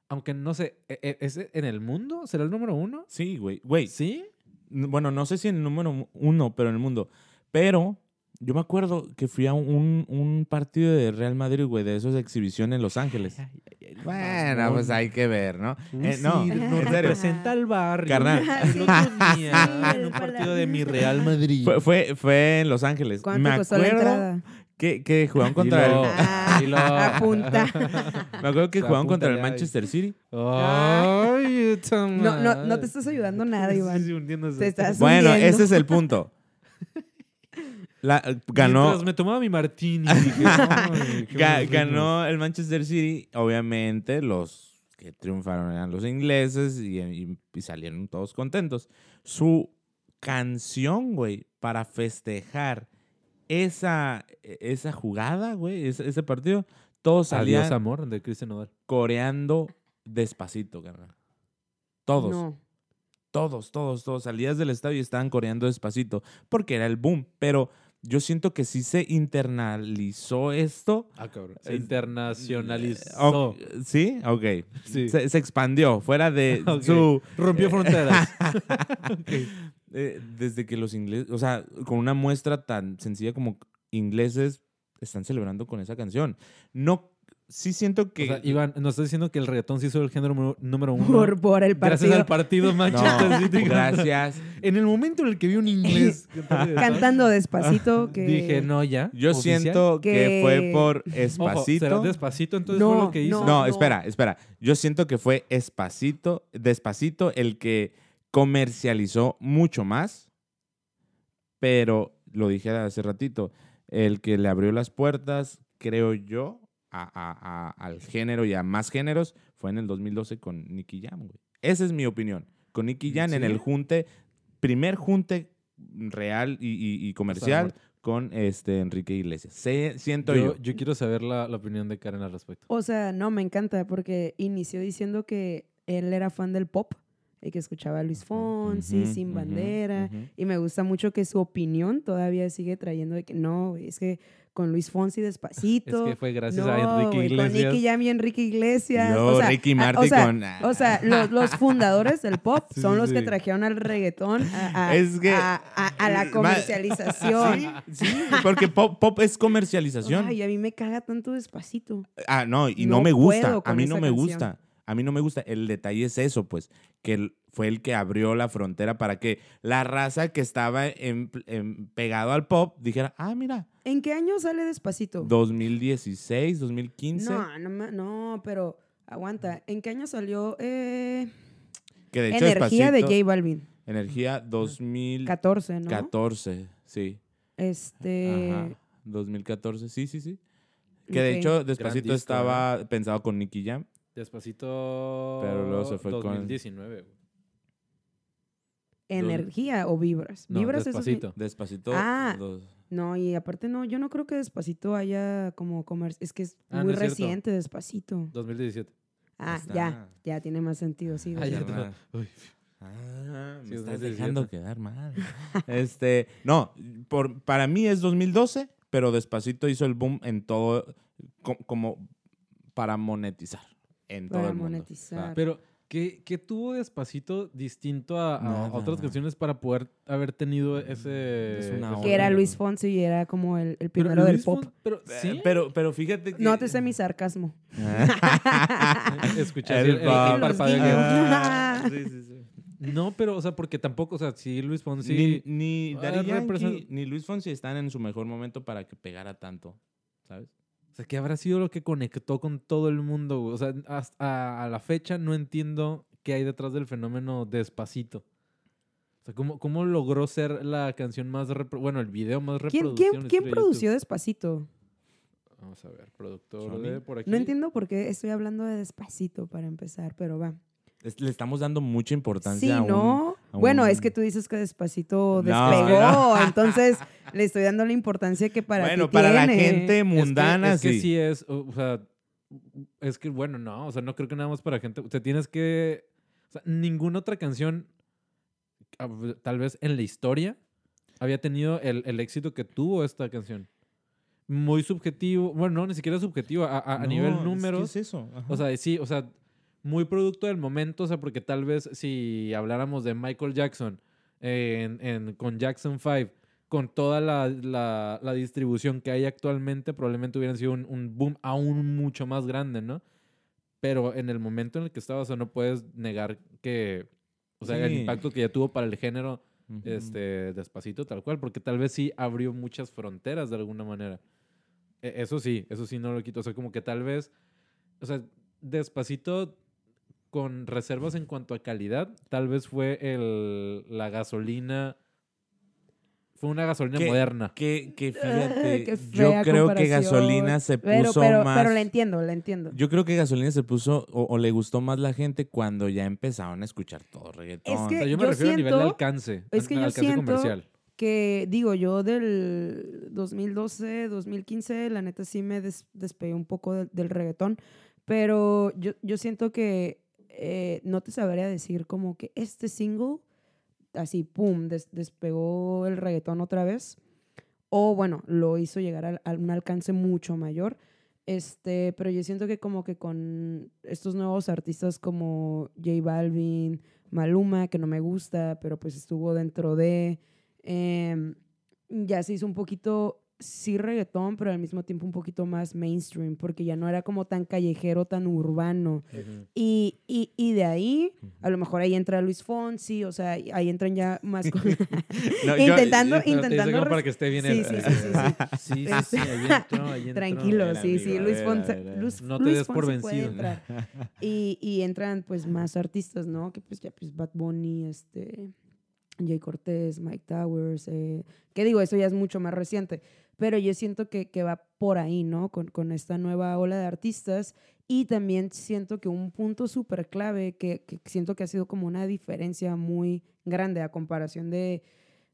Aunque no sé, ¿e- e- ¿es en el mundo? ¿Será el número uno? Sí, güey. Güey, ¿Sí? bueno, no sé si en el número uno, pero en el mundo. Pero Yo me acuerdo que fui a un, un partido de Real Madrid, güey, de esos exhibiciones en Los Ángeles. Bueno, pues hay que ver, ¿no? Eh, no, Sí, serio. representa al barrio. Carnal. El otro día, Sí, en un partido de mi Real Madrid. Fue, fue, fue en Los Ángeles. ¿Cuánto me costó la acuerdo entrada? que, que jugaron contra Dilo. el... Ah, Dilo. apunta. Me acuerdo que Se jugaban contra el Manchester City. Ay, No, no, no te estás ayudando nada, Iván. sí. Te estás Bueno, hundiendo. ese es el punto. La- ganó, Mientras me tomaba mi martini. dije, "Ay, qué ga- buenos ganó el Manchester City. Obviamente, los que triunfaron eran los ingleses y, y- y salieron todos contentos. Su canción, güey, para festejar esa, esa jugada, güey, ese, ese partido, todos salían Adiós, amor, de Cristian Nodal. coreando despacito, carnal. Todos. No. Todos, todos, todos. Salías del estadio y estaban coreando despacito porque era el boom. Pero yo siento que sí se internalizó esto. Ah, cabrón. Se internacionalizó. Ok, ¿Sí? Ok. Sí. Se, se expandió fuera de su... Rompió fronteras. eh, desde que los ingleses... O sea, con una muestra tan sencilla como ingleses están celebrando con esa canción. No... Sí siento que... O sea, Iván, nos está diciendo que el reggaetón sí hizo el género número- uno. Por, por el Gracias partido. al partido Manchester no, City. gracias. En el momento en el que vi un inglés Cantando despacito que... dije, no, ya. Yo oficial. siento que, Que- fue por Ojo, Espacito. ¿será despacito? Entonces No, fue lo que hizo. No. espera, espera. Yo siento que fue Espacito, Despacito el que comercializó mucho más, pero lo dije hace ratito, el que le abrió las puertas, creo yo, a- a- a- al género y a más géneros fue en el 2012 con Nicky Jam, güey. Esa es mi opinión. Con Nicky Jam en ¿Sí? el junte, primer junte real y, y- y comercial con este Enrique Iglesias. Se- siento yo. Yo, yo quiero saber la, la opinión de Karen al respecto. O sea, no, me encanta porque inició diciendo que él era fan del pop y que escuchaba a Luis Fonsi, Ujú, Sin ujú, Bandera. ujú. Y me gusta mucho que su opinión todavía sigue trayendo de que no, es que con Luis Fonsi despacito. Es que fue gracias no, a Enrique Iglesias. Con Nicky Jam y Enrique Iglesias. Luego o sea, Ricky Martin o sea, con- O sea, los, los fundadores del pop Sí, son sí, los que sí. trajeron al reggaetón a, a- Es que- a- a- a la Ma- comercialización. Sí, sí, porque pop, pop es comercialización. Ay, a mí me caga tanto despacito. Ah, no, y no, No me gusta. A mí no me canción. gusta. A mí no me gusta. El detalle es eso, pues, que fue el que abrió la frontera para que la raza que estaba en- en- pegado al pop dijera, ah, mira, ¿En qué año sale despacito? 2016, 2015, No, no, no, pero aguanta. ¿En qué año salió eh, que de hecho Energía de Despacito- J Balvin? Energía 2014, 14, ¿no? sí. Este. Ajá, 2014, sí, sí, sí. Que de hecho Despacito estaba pensado con Nicky Jam. Despacito. Pero luego se fue con- 2019. güey. ¿Energía o vibras? No, vibras es despacito. Despacito. Ah. dos- No, y aparte no, yo no creo que Despacito haya como comercio. Es que es Ah, no muy es cierto. reciente Despacito. 2017. Ah, está. ya, ya tiene más sentido, sí. Ah, ya te- Uy. Ah, me Sí, estás 2017. dejando quedar mal. este, no, por, para mí es 2012, pero Despacito hizo el boom en todo, co- como para monetizar en todo Para el mundo. monetizar. Pero, ¿qué, qué tuvo Despacito distinto a, a Nada. otras canciones para poder haber tenido ese. Es una que era? Luis Fonsi y era como el, el Pero primero del Luis pop. Fon- Pero, Eh, sí. Pero, pero fíjate que... No te sé mi sarcasmo. Escuché El el, el, parpadeo. Ah, sí, sí, sí. No, pero, o sea, porque tampoco, o sea, sí, Luis Fonsi. Ni, ni Ah, Daddy Yankee, ni Luis Fonsi están en su mejor momento para que pegara tanto, ¿sabes? O sea, ¿qué habrá sido lo que conectó con todo el mundo? güey? O sea, hasta a, la fecha no entiendo qué hay detrás del fenómeno Despacito. O sea, ¿cómo, cómo logró ser la canción más... repro- bueno, el video más ¿Quién, reproducido quién, quién de produció YouTube? Despacito? Vamos a ver, productor Sony. de por aquí. No entiendo por qué estoy hablando de Despacito para empezar, pero va. Es- Le estamos dando mucha importancia Sí, a un... ¿no? a Bueno, un- es que tú dices que Despacito No, despegó, no. entonces le estoy dando la importancia que para bueno, ti para la tiene. gente Es que- mundana, es que, sí. sí es, o o sea, es que bueno, no, o sea, no creo que nada más para gente, o sea, tienes que, o sea, ninguna otra canción, ah, tal vez en la historia, había tenido el, el éxito que tuvo esta canción. Muy subjetivo, bueno, no, ni siquiera subjetivo, a, a- a No, nivel es que números. es eso. ajá. O sea, sí, o sea, muy producto del momento, o sea, porque tal vez si habláramos de Michael Jackson en, en- con Jackson 5, con toda la, la- la distribución que hay actualmente, probablemente hubieran sido un, un boom aún mucho más grande, ¿no? Pero en el momento en el que estaba, o sea, no puedes negar que, o sea, el impacto que ya tuvo para el género, este, despacito, tal cual, porque tal vez sí abrió muchas fronteras de alguna manera. E- Eso sí, eso sí no lo quito. O sea, como que tal vez, o sea, despacito con reservas en cuanto a calidad, tal vez fue el, la gasolina, fue una gasolina ¿Qué? moderna. Que, fíjate, qué yo creo que gasolina se Pero, puso pero, más. pero la entiendo, la entiendo. Yo creo que gasolina se puso o, o le gustó más la gente cuando ya empezaron a escuchar todo reggaetón. Es O sea, yo me yo refiero a nivel de siento- alcance, es que al- yo alcance siento- comercial. que digo yo del 2012, 2015, la neta sí me des- despegué un poco del- del reggaetón, pero yo, yo siento que eh, no te sabría decir como que este single, así, pum, des- despegó el reggaetón otra vez, o bueno, lo hizo llegar a, un alcance mucho mayor. Este, pero yo siento que como que con estos nuevos artistas como J Balvin, Maluma, que no me gusta, pero pues estuvo dentro de, em, ya se hizo un poquito, sí reggaetón, pero al mismo tiempo un poquito más mainstream, porque ya no era como tan callejero, tan urbano. Y, y, y de ahí, a lo mejor ahí entra Luis Fonsi, o sea, ahí entran ya más No, yo- intentando, te dice intentando como para que esté bien Sí, el- sí, sí, sí, sí. Sí, sí, ahí entró, ahí entró. Tranquilo, sí, sí, Luis Fonsi. Luis, No te Luis des por vencido. Y, y entran pues más artistas, ¿no? Que pues ya pues Bad Bunny, este, Jay Cortés, Mike Towers, eh, que digo, eso ya es mucho más reciente, pero yo siento que, que va por ahí, ¿no? Con, con esta nueva ola de artistas y también siento que un punto súper clave que, que siento que ha sido como una diferencia muy grande a comparación de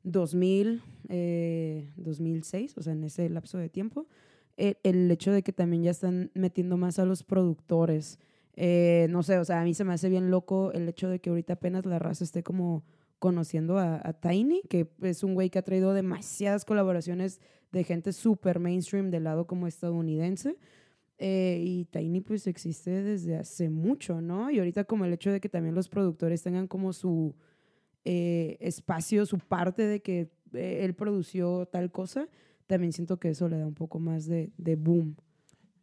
2000, eh, 2006, o sea, en ese lapso de tiempo, el, el hecho de que también ya están metiendo más a los productores. Eh, no sé, o sea, a mí se me hace bien loco el hecho de que ahorita apenas la raza esté como conociendo a, a Tiny, que es un güey que ha traído demasiadas colaboraciones de gente súper mainstream del lado como estadounidense. Eh, y Tiny pues existe desde hace mucho, ¿no? Y ahorita como el hecho de que también los productores tengan como su eh, espacio, su parte de que eh, él produció tal cosa, también siento que eso le da un poco más de, de boom.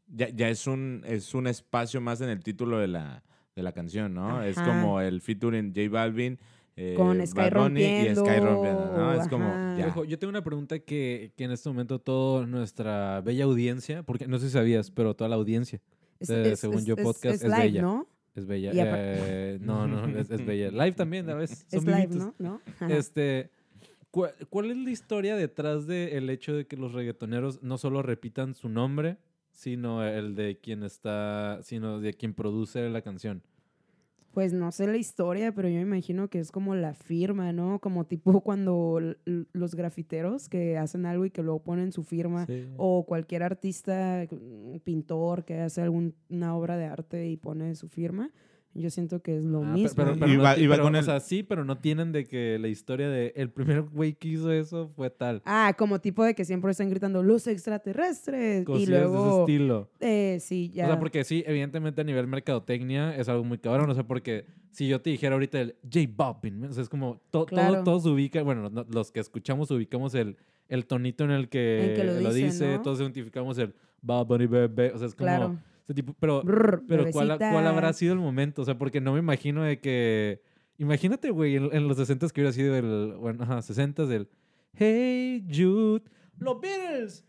Ya, ya es un es un espacio más en el título de la, de la canción, ¿no? Es como el featuring J Balvin eh, Con Sky Bad Bunny y Sky Rompiendo, Rompiendo, ¿no? Es como ajá. ya. Ojo, yo tengo una pregunta que, que en este momento toda nuestra bella audiencia, porque no sé si sabías, pero toda la audiencia Es- De es- Según es- Yo Podcast es es live, bella. ¿no? es bella. Eh, no, no, es, es bella. Live también, a veces. Son Es live. ¿no? Este, ¿cuál, cuál es la historia detrás del hecho de que los reggaetoneros no solo repitan su nombre, sino el de quien está, sino de quien produce la canción? Pues no sé la historia, pero yo me imagino que es como la firma, ¿no? Como tipo cuando los grafiteros que hacen algo y que luego ponen su firma, Sí. o cualquier artista, un pintor que hace alguna obra de arte y pone su firma. Yo siento que es lo Ah, mismo. Pero, pero no va- ti- y va pero, con o el- sea, sí, pero no tienen de que la historia de el primer güey que hizo eso fue tal. Ah, como tipo de que siempre están gritando los extraterrestres. Cosillas y de ese luego, estilo. eh, sí, ya. O sea, porque sí, evidentemente a nivel mercadotecnia es algo muy cabrón. O sea, porque si yo te dijera ahorita el J Balvin, o sea, es como to- Claro. todo, todos ubican, bueno, no- los que escuchamos ubicamos el, el tonito en el que, En que lo dice, dice, ¿no? todos identificamos el Bad Bunny Bebé, o sea, es como Claro. Ese tipo, pero, Brr, pero ¿cuál. ¿cuál habrá sido el momento? O sea, porque no me imagino de que, imagínate, güey, en, en los 60 que hubiera sido el, bueno, ajá, 60 del Hey Jude. Los Beatles,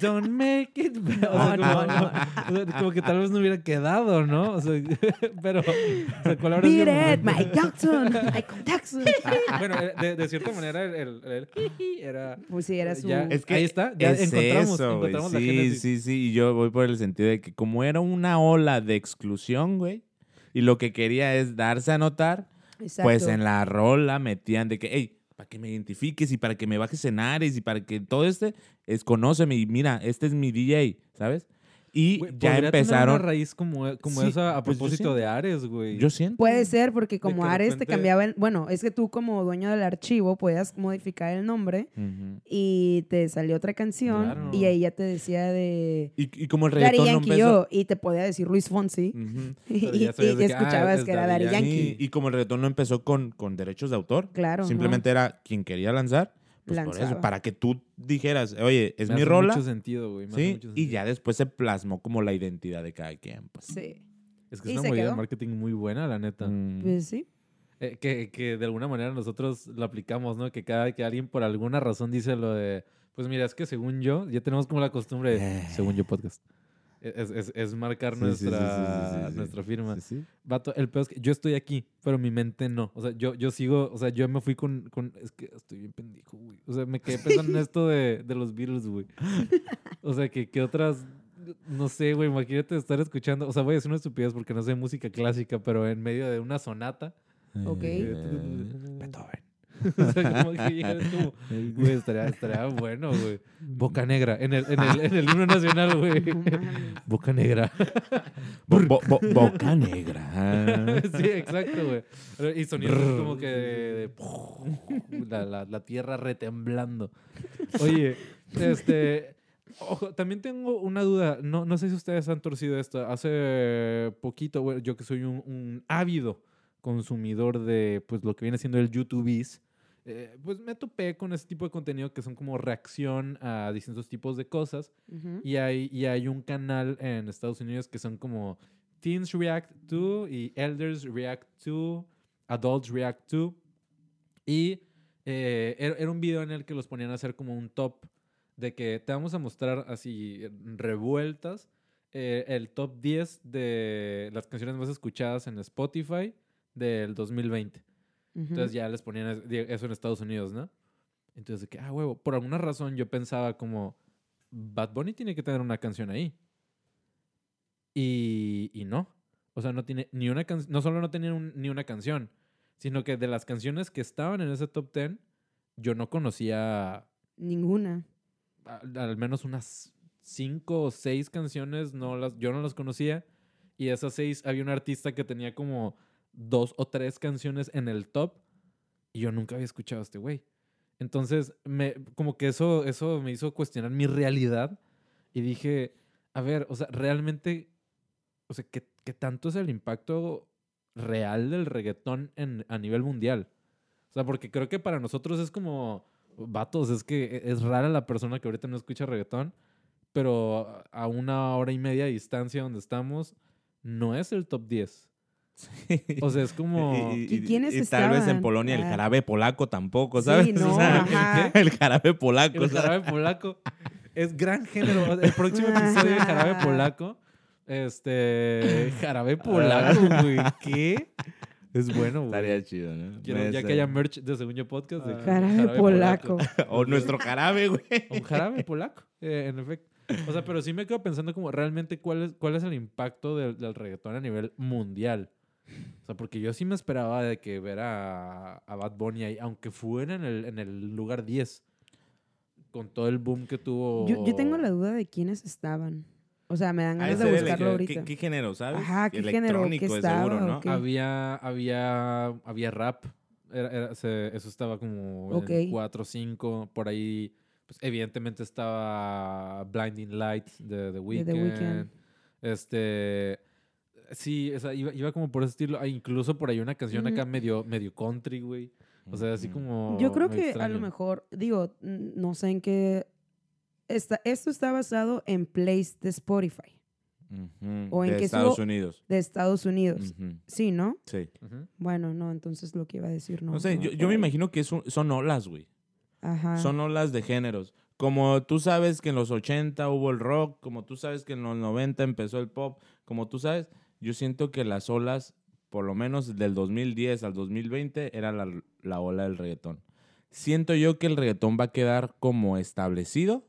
don't make it. bad". O sea, No, como, no, o sea, como que tal vez no hubiera quedado, ¿no? O sea, pero, o sea, ¿cuál habrá sido Beat el it? Mike Jackson, Michael Jackson. Ah, bueno, eh, de, de cierta manera, el, el, el era. Pues sí, era su... Ya, Es que Ahí está, ya es encontramos- eso, encontramos la sí. Sí, sí, y yo voy por el sentido de que como era una ola de exclusión, güey, y lo que quería es darse a notar, Exacto. pues en la rola metían de que, hey, para que me identifiques y para que me bajes en Ares y para que todo este es conóceme y mira, este es mi DJ, ¿sabes? Y ya podría tener empezaron. una raíz como, como Sí, esa a pues propósito de Ares, güey. Yo siento. Puede ser, porque como Ares te repente- cambiaba el... Bueno, es que tú como dueño del archivo podías modificar el nombre y te salió otra canción Claro. y ahí ya te decía de... y, y como el reggaetón no Yankee empezó. yo y te podía decir Luis Fonsi y, y- ah, escuchabas es que era Daddy Yankee. Y como el reggaetón no empezó con, con derechos de autor, Claro. simplemente era quien quería lanzar, Pues por eso, para que tú dijeras, oye, es Me mi hace rola. mucho sentido, güey. me hace Sí, y ya después se plasmó como la identidad de cada quien. Pues. Sí. Es que es una movida de marketing muy buena, la neta. Mm. Pues sí. Eh, que, que de alguna manera nosotros lo aplicamos, ¿no? Que cada que alguien por alguna razón dice lo de, pues mira, es que según yo, ya tenemos como la costumbre, de, Eh. según yo podcast, es, es- es marcar Sí, nuestra, sí, nuestra firma. Vato, el peor es que yo estoy aquí, pero mi mente no. O sea, yo, yo sigo, o sea, yo me fui con, con- es que estoy bien pendejo, güey. O sea, me quedé pensando en esto de, de los Beatles, güey. O sea, que, que otras, no sé, güey, imagínate estar escuchando, o sea, voy a decir una estupidez porque no sé música clásica, pero en medio de una sonata. Ok. eh, Eh, Beethoven. o sea, como que como, güey, estaría, estaría bueno, güey. Boca Negra, en el, en el, en el himno nacional, güey. Boca Negra. Bo- bo- bo- boca negra. sí, exacto, güey. Y sonidos como que de, de- la, la- la tierra retemblando. Oye, este. Ojo, también tengo una duda. No, no sé si ustedes han torcido esto. Hace poquito, güey, yo que soy un, un ávido consumidor de pues lo que viene siendo el YouTube's, eh, pues me topé con ese tipo de contenido que son como reacción a distintos tipos de cosas. Ujú. Y hay, y hay un canal en Estados Unidos que son como Teens React to y Elders React to, Adults React to. Y eh, era, era un video en el que los ponían a hacer como un top de que te vamos a mostrar así revueltas eh, el top 10 de las canciones más escuchadas en Spotify del 2020. Ujú. Entonces ya les ponían eso en Estados Unidos, ¿no? Entonces, de que, ah, huevo, por alguna razón yo pensaba como, Bad Bunny tiene que tener una canción ahí. Y, y no. O sea, no tiene ni una canción, no solo no tenía un- ni una canción, sino que de las canciones que estaban en ese top 10, yo no conocía Ninguna. al, al menos unas cinco o seis canciones, no las, yo no las conocía. Y de esas seis había un artista que tenía como dos o tres canciones en el top. Y yo nunca había escuchado a este güey. Entonces, me, como que eso, eso me hizo cuestionar mi realidad. Y dije, a ver, o sea, realmente, o sea, ¿qué, qué tanto es el impacto real del reggaetón en, a nivel mundial? O sea, porque creo que para nosotros es como, vatos, es que es rara la persona que ahorita no escucha reggaetón, pero a una hora y media de distancia donde estamos, no es el top 10. O sea, es como... Y, ¿Y quiénes y tal vez en? Polonia el Ah. jarabe polaco tampoco, Sí, ¿sabes? no, O sea, ajá. el jarabe polaco. El ¿sabes? jarabe polaco es gran género. El próximo episodio de jarabe polaco. Este. Jarabe polaco, güey. ¿Qué? Es bueno, güey. Estaría chido, ¿no? Quiero- ya ser. que haya merch de Según Yo Podcast. de Jarabe polaco. O nuestro jarabe, güey. Un jarabe polaco, eh, en efecto. O sea, pero sí me quedo pensando como realmente cuál es, cuál es el impacto del, del reggaetón a nivel mundial. O sea, porque yo sí me esperaba de que ver a, a Bad Bunny ahí, aunque fuera en el, en el lugar 10. Con todo el boom que tuvo. Yo, yo tengo la duda de quiénes estaban. O sea, me dan ganas de buscarlo ahorita. ¿Qué, qué género, sabes? Ajá, ¿qué género? ¿Qué Electrónico, de estaba seguro, ¿no? Había, había, había rap. Era- era- se- eso estaba como Ok. en 4 o 5. Por ahí, pues evidentemente estaba Blinding Lights de The Weeknd. Weeknd. Este. Sí, o sea, iba, iba como por ese estilo. Ah, incluso por ahí una canción acá medio, medio country, güey. O sea, así como. Yo creo que a lo mejor, digo, no sé en qué. Está, esto está basado en plays de Spotify, ¿O en de qué Estados Unidos. de Estados Unidos. Sí, ¿no? Sí. Bueno, no, entonces lo que iba a decir no. No sé, no yo, me imagino que es un- son olas, güey. Ajá. Son olas de géneros. Como tú sabes que en los 80 hubo el rock, como tú sabes que en los 90 empezó el pop, como tú sabes, yo siento que las olas, por lo menos del 2010 al 2020, era la, la ola del reggaetón. Siento yo que el reggaetón va a quedar como establecido,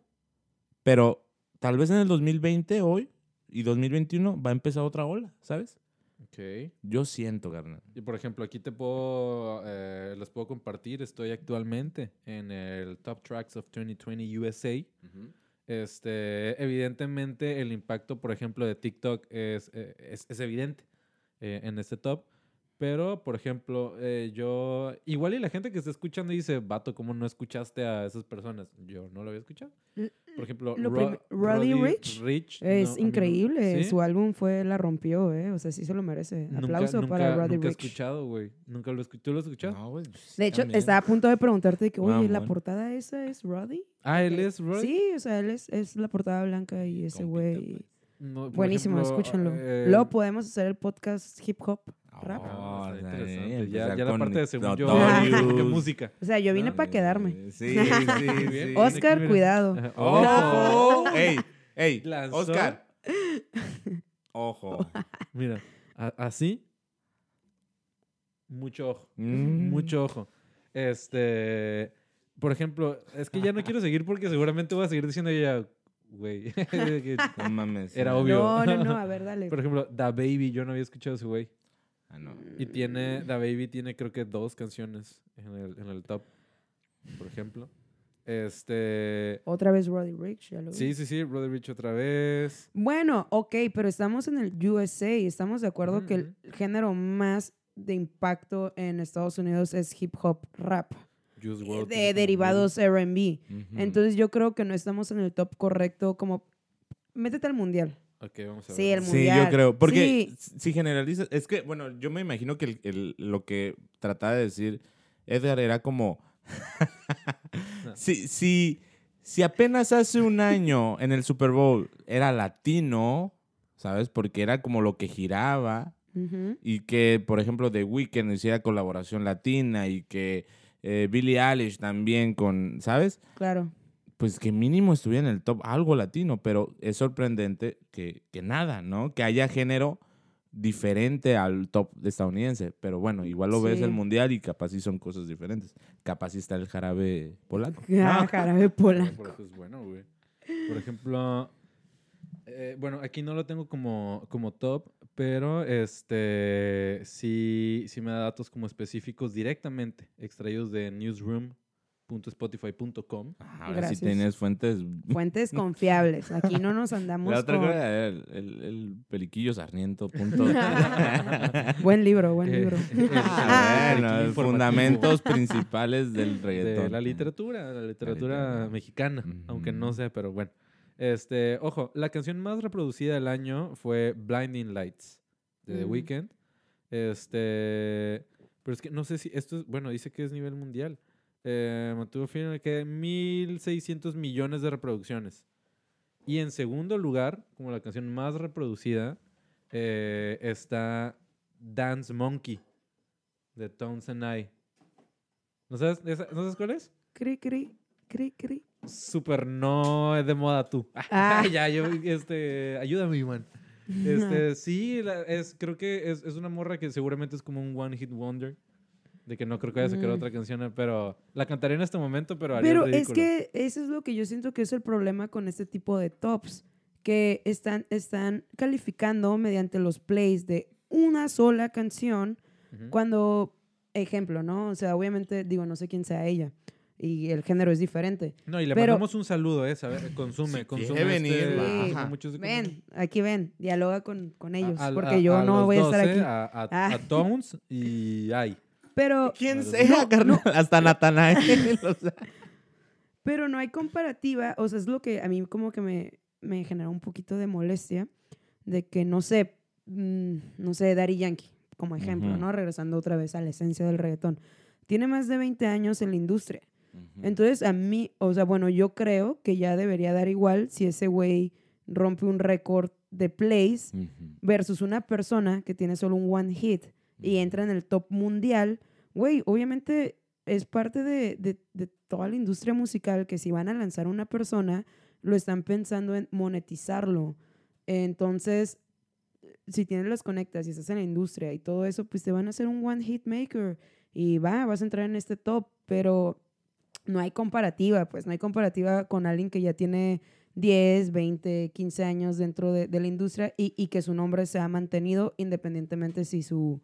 pero tal vez en el 2020, hoy, y 2021, va a empezar otra ola, ¿sabes? Ok. Yo siento, carnal. Y por ejemplo, aquí te puedo, eh, les puedo compartir. Estoy actualmente en el Top Tracks of 2020 USA. Este, evidentemente, el impacto, por ejemplo, de TikTok es, eh, es, es evidente eh, en este top. pero, por ejemplo, eh, yo. Igual y la gente que está escuchando dice, vato, ¿cómo no escuchaste a esas personas? Yo no lo había escuchado. Por ejemplo, lo Ro- Roddy a Es no- increíble. ¿Sí? Su álbum fue La Rompió, ¿eh? O sea, sí se lo merece. Aplauso nunca, para Roddy Nunca he Rich. escuchado, güey. Nunca lo he escuchado. ¿Tú lo has escuchado? No, güey. pues, De hecho, también. estaba a punto de preguntarte que, oye, ¿la portada esa es Roddy? Ah, él es Roddy. Sí, o sea, él es, es la portada blanca y ese güey. pues. No, Buenísimo, ejemplo, escúchenlo. eh, Luego podemos hacer el podcast hip hop rap. Oh, Ah, está está interesante. bien, Ya, la parte de según yo, de música. O sea, yo vine No, para quedarme. Sí, sí, sí. Oscar, cuidado. ¡Ojo! ¡Ey! ¡Ey! Lanzó. ¡Oscar! ¡Ojo! Mira, así. Mucho ojo. Mm. Mucho ojo. Este. Por ejemplo, es que ya no quiero seguir porque seguramente voy a seguir diciendo ya, güey. No mames. Era obvio. No, no, no, a ver, dale. Por ejemplo, Da Baby, yo no había escuchado a su güey. Ah, no. Y tiene, Da Baby tiene creo que dos canciones en el, en el top, por ejemplo. Este. Otra vez Roddy Rich, ya lo vi. Sí, sí, sí, Brother Rich otra vez. Bueno, ok, pero estamos en el USA y estamos de acuerdo que el género más de impacto en Estados Unidos es hip hop rap, eh, WRLD. de derivados R&B. Entonces yo creo que no estamos en el top correcto como métete al mundial. Ok, vamos a ver. Sí, el Sí, mundial. yo creo. Porque Sí. si generalizas, es que, bueno, yo me imagino que el- el- lo que trataba de decir Edgar era como. si, si, si apenas hace un año en el Super Bowl era latino, ¿sabes? Porque era como lo que giraba. Y que, por ejemplo, The Weeknd hiciera colaboración latina y que eh, Billie Eilish también con, ¿sabes? Claro. Pues que mínimo estuviera en el top algo latino, pero es sorprendente que, que nada, ¿no? Que haya género diferente al top estadounidense. Pero bueno, igual lo ves el mundial y capaz sí son cosas diferentes. Capaz sí está el jarabe polaco. Ah, jarabe pola. Pero eso es bueno, güey. Por ejemplo, eh, bueno, aquí no lo tengo como, como top, pero este sí, sí me da datos como específicos directamente, extraídos de newsroom.spotify.com. Ahora sí tienes fuentes. Fuentes confiables. Aquí no nos andamos La otra con... cosa el, el, el sarniento. Punto. Buen libro, buen Eh, libro. Ah, el bueno, fundamentos principales del reggaetón. de la literatura, la literatura literatura. mexicana, aunque no sé, pero bueno. Este, ojo, la canción más reproducida del año fue Blinding Lights de The Mm. Weeknd. Este, pero es que no sé si esto es, bueno, dice que es nivel mundial. Eh, mantuvo firme que 1600 millones de reproducciones. Y en segundo lugar, como la canción más reproducida, eh, está Dance Monkey de Tones and I. ¿No sabes, esa- ¿No sabes cuál es? Cri, cri, cri, cri. Súper no es de moda tú. Ah. ya, yo, este, ayúdame, Iván. Este, sí, la- es, creo que es, es una morra que seguramente es como un one hit wonder. De que no creo que vaya a sacar Mm. otra canción, pero la cantaré en este momento, pero haría Pero es que eso es lo que yo siento que es el problema con este tipo de tops, que están, están calificando mediante los plays de una sola canción, Ujú. cuando, ejemplo, ¿no? O sea, obviamente, digo, no sé quién sea ella, y el género es diferente. No, y le pero- mandamos un saludo, ¿eh? Sabe- Consume, Si consume. venir, este- baja. consume mucho ese contenido. Ven, aquí ven, dialoga con, con ellos, A- a- porque a- yo a no voy a dos, estar ¿eh? aquí. A, a, Ah. a Tones y Ay. Pero, ¿Quién No, sea, no, carnal? Hasta Natanael. o sea. pero no hay comparativa, o sea, es lo que a mí como que me, me genera un poquito de molestia, de que, no sé, mm, no sé, Daddy Yankee, como ejemplo. ¿no? Regresando otra vez a la esencia del reggaetón. Tiene más de 20 años en la industria. Entonces, a mí, o sea, bueno, yo creo que ya debería dar igual si ese güey rompe un récord de plays versus una persona que tiene solo un one hit y entra en el top mundial. Güey, obviamente es parte de, de- de toda la industria musical que si van a lanzar una persona, lo están pensando en monetizarlo. Entonces, si tienes los conectas y estás en la industria y todo eso, pues te van a hacer un one hit maker y va, vas a entrar en este top, pero no hay comparativa, pues no hay comparativa con alguien que ya tiene 10, 20, 15 años dentro de, de la industria y, y que su nombre se ha mantenido independientemente si su,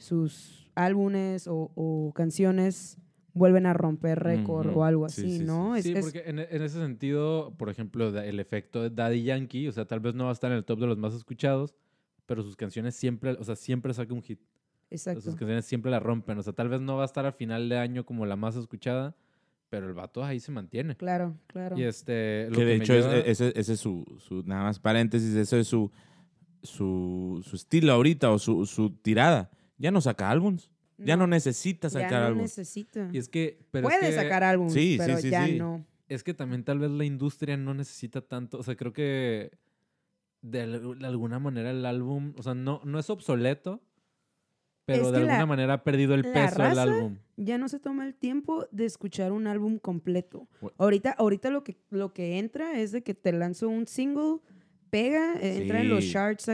sus álbumes o, o canciones vuelven a romper récord o algo Sí, así, sí, sí. ¿no? Es- Sí, es- porque en, en ese sentido, por ejemplo, el efecto de Daddy Yankee, o sea, tal vez no va a estar en el top de los más escuchados, pero sus canciones siempre, o sea, siempre saca un hit. Exacto. Sus canciones siempre la rompen. O sea, tal vez no va a estar al final de año como la más escuchada, pero el vato ahí se mantiene. Claro, claro. Y este. lo Que de me hecho, es- lleva- ese, ese es su, su- nada más paréntesis, eso es su, su, su estilo ahorita o su, su tirada. Ya no saca álbums. Ya no, necesita ya sacar no álbums. necesita. Y es que. pero es Puede que- sacar álbumes, Sí, sí, pero sí, ya sí. no. Es que también tal vez la industria no necesita tanto. O sea, creo que de, al- de alguna manera el álbum. O sea, no, no es obsoleto. Pero Es de alguna la- manera ha perdido el la peso del álbum. Ya no se toma el tiempo de escuchar un álbum completo. Ahorita, ahorita lo que, lo que entra es de que te lanzo un single, pega, eh, entra en los charts,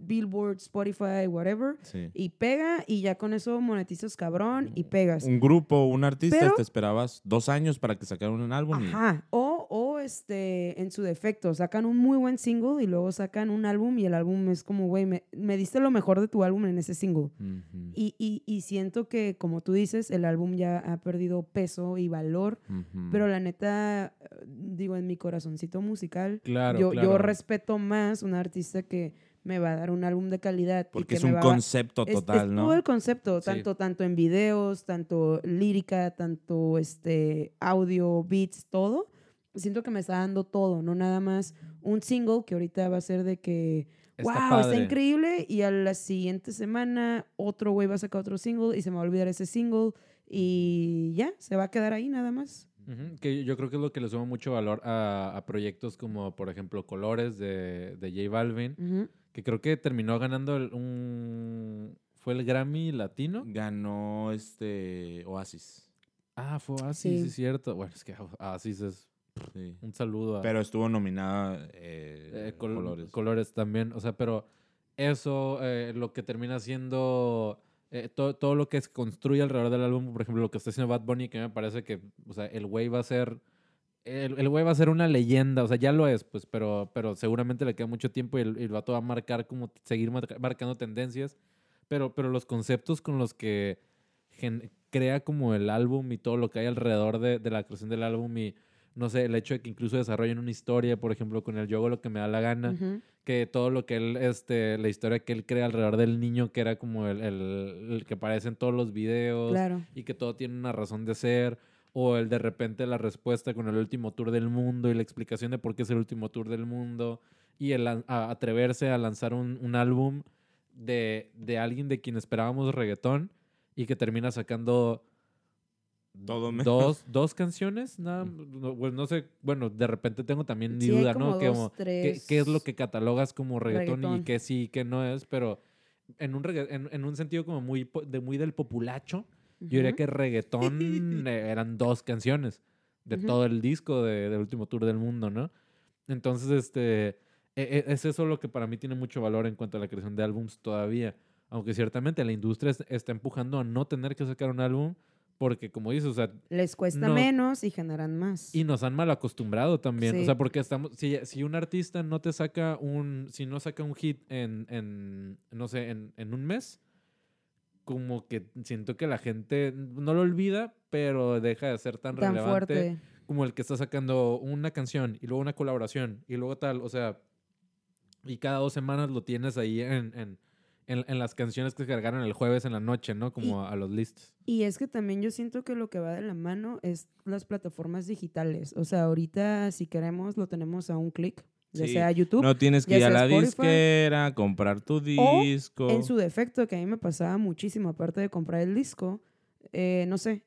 Billboard, Spotify, whatever, Sí. y pega, y ya con eso monetizas cabrón y pegas. Un grupo, un artista, Pero- te esperabas dos años para que sacaran un álbum. y- Ajá. O, o este, en su defecto, sacan un muy buen single y luego sacan un álbum y el álbum es como, güey, me, me diste lo mejor de tu álbum en ese single. Y, y, y siento que, como tú dices, el álbum ya ha perdido peso y valor. Pero la neta, digo, en mi corazoncito musical, Claro, yo, claro. yo respeto más un artista que me va a dar un álbum de calidad. y Porque que es me un va a- concepto es- es total, ¿no? todo el concepto, Sí. tanto, tanto en videos, tanto lírica, tanto este, audio, beats, todo. Siento que me está dando todo, no nada más un single que ahorita va a ser de que, Está wow, está increíble, y a la siguiente semana otro güey va a sacar otro single y se me va a olvidar ese single y ya, se va a quedar ahí nada más. Que yo creo que es lo que le suma mucho valor a, a proyectos como, por ejemplo, Colores de, de J Balvin, que creo que terminó ganando el- un... ¿Fue el Grammy latino? Ganó este Oasis. Ah, fue Oasis, Sí. sí, es cierto. Bueno, es que Oasis es Sí. un saludo a... Pero estuvo nominada eh, eh, col- Colores. colores también, o sea, pero eso, eh, lo que termina siendo eh, to- todo lo que se construye alrededor del álbum, por ejemplo, lo que está haciendo Bad Bunny, que me parece que, o sea, el güey va a ser, el, el güey va a ser una leyenda, o sea, ya lo es, pues, pero, pero seguramente le queda mucho tiempo y el, el vato va a marcar como, seguir marca- marcando tendencias, pero, pero los conceptos con los que crea como el álbum y todo lo que hay alrededor de, de la creación del álbum y no sé, el hecho de que incluso desarrollen una historia, por ejemplo, con el yo hago lo que me da la gana, que todo lo que él, este, la historia que él crea alrededor del niño, que era como el, el, el que aparece en todos los videos Claro. y que todo tiene una razón de ser, o el de repente la respuesta con el último tour del mundo y la explicación de por qué es el último tour del mundo, y el a- atreverse a lanzar un, un álbum de, de alguien de quien esperábamos reggaetón y que termina sacando Todo dos, dos canciones, nada, no, pues no sé, bueno, de repente tengo también mi Sí, duda, como ¿no? Que dos, como, ¿qué, tres qué es lo que catalogas como reggaetón, y reggaetón. qué sí y qué no es? Pero en un, regga- en, en un sentido como muy, de muy del populacho, yo diría que reggaetón eh, eran dos canciones de Ujú. todo el disco de, del último tour del mundo, ¿no? Entonces, este, e- e- es eso lo que para mí tiene mucho valor en cuanto a la creación de álbums todavía. Aunque ciertamente la industria es- está empujando a no tener que sacar un álbum porque, como dices, o sea, Les cuesta No. menos y generan más. y nos han mal acostumbrado también. O Sí. sea, porque estamos. Si, si un artista no te saca un. Si no saca un hit en. en no sé, en, en un mes. Como que siento que la gente no lo olvida, pero deja de ser tan, tan relevante fuerte. como el que está sacando una canción y luego una colaboración y luego tal. O sea, y cada dos semanas lo tienes ahí en, en, en, en las canciones que se cargaron el jueves en la noche, ¿no? Como a, a los listos. Y es que también yo siento que lo que va de la mano es las plataformas digitales. O sea, ahorita si queremos lo tenemos a un clic, ya Sí. sea YouTube. No tienes que ir a la Spotify, disquera, comprar tu disco. En su defecto, que a mí me pasaba muchísimo, aparte de comprar el disco, eh, no sé,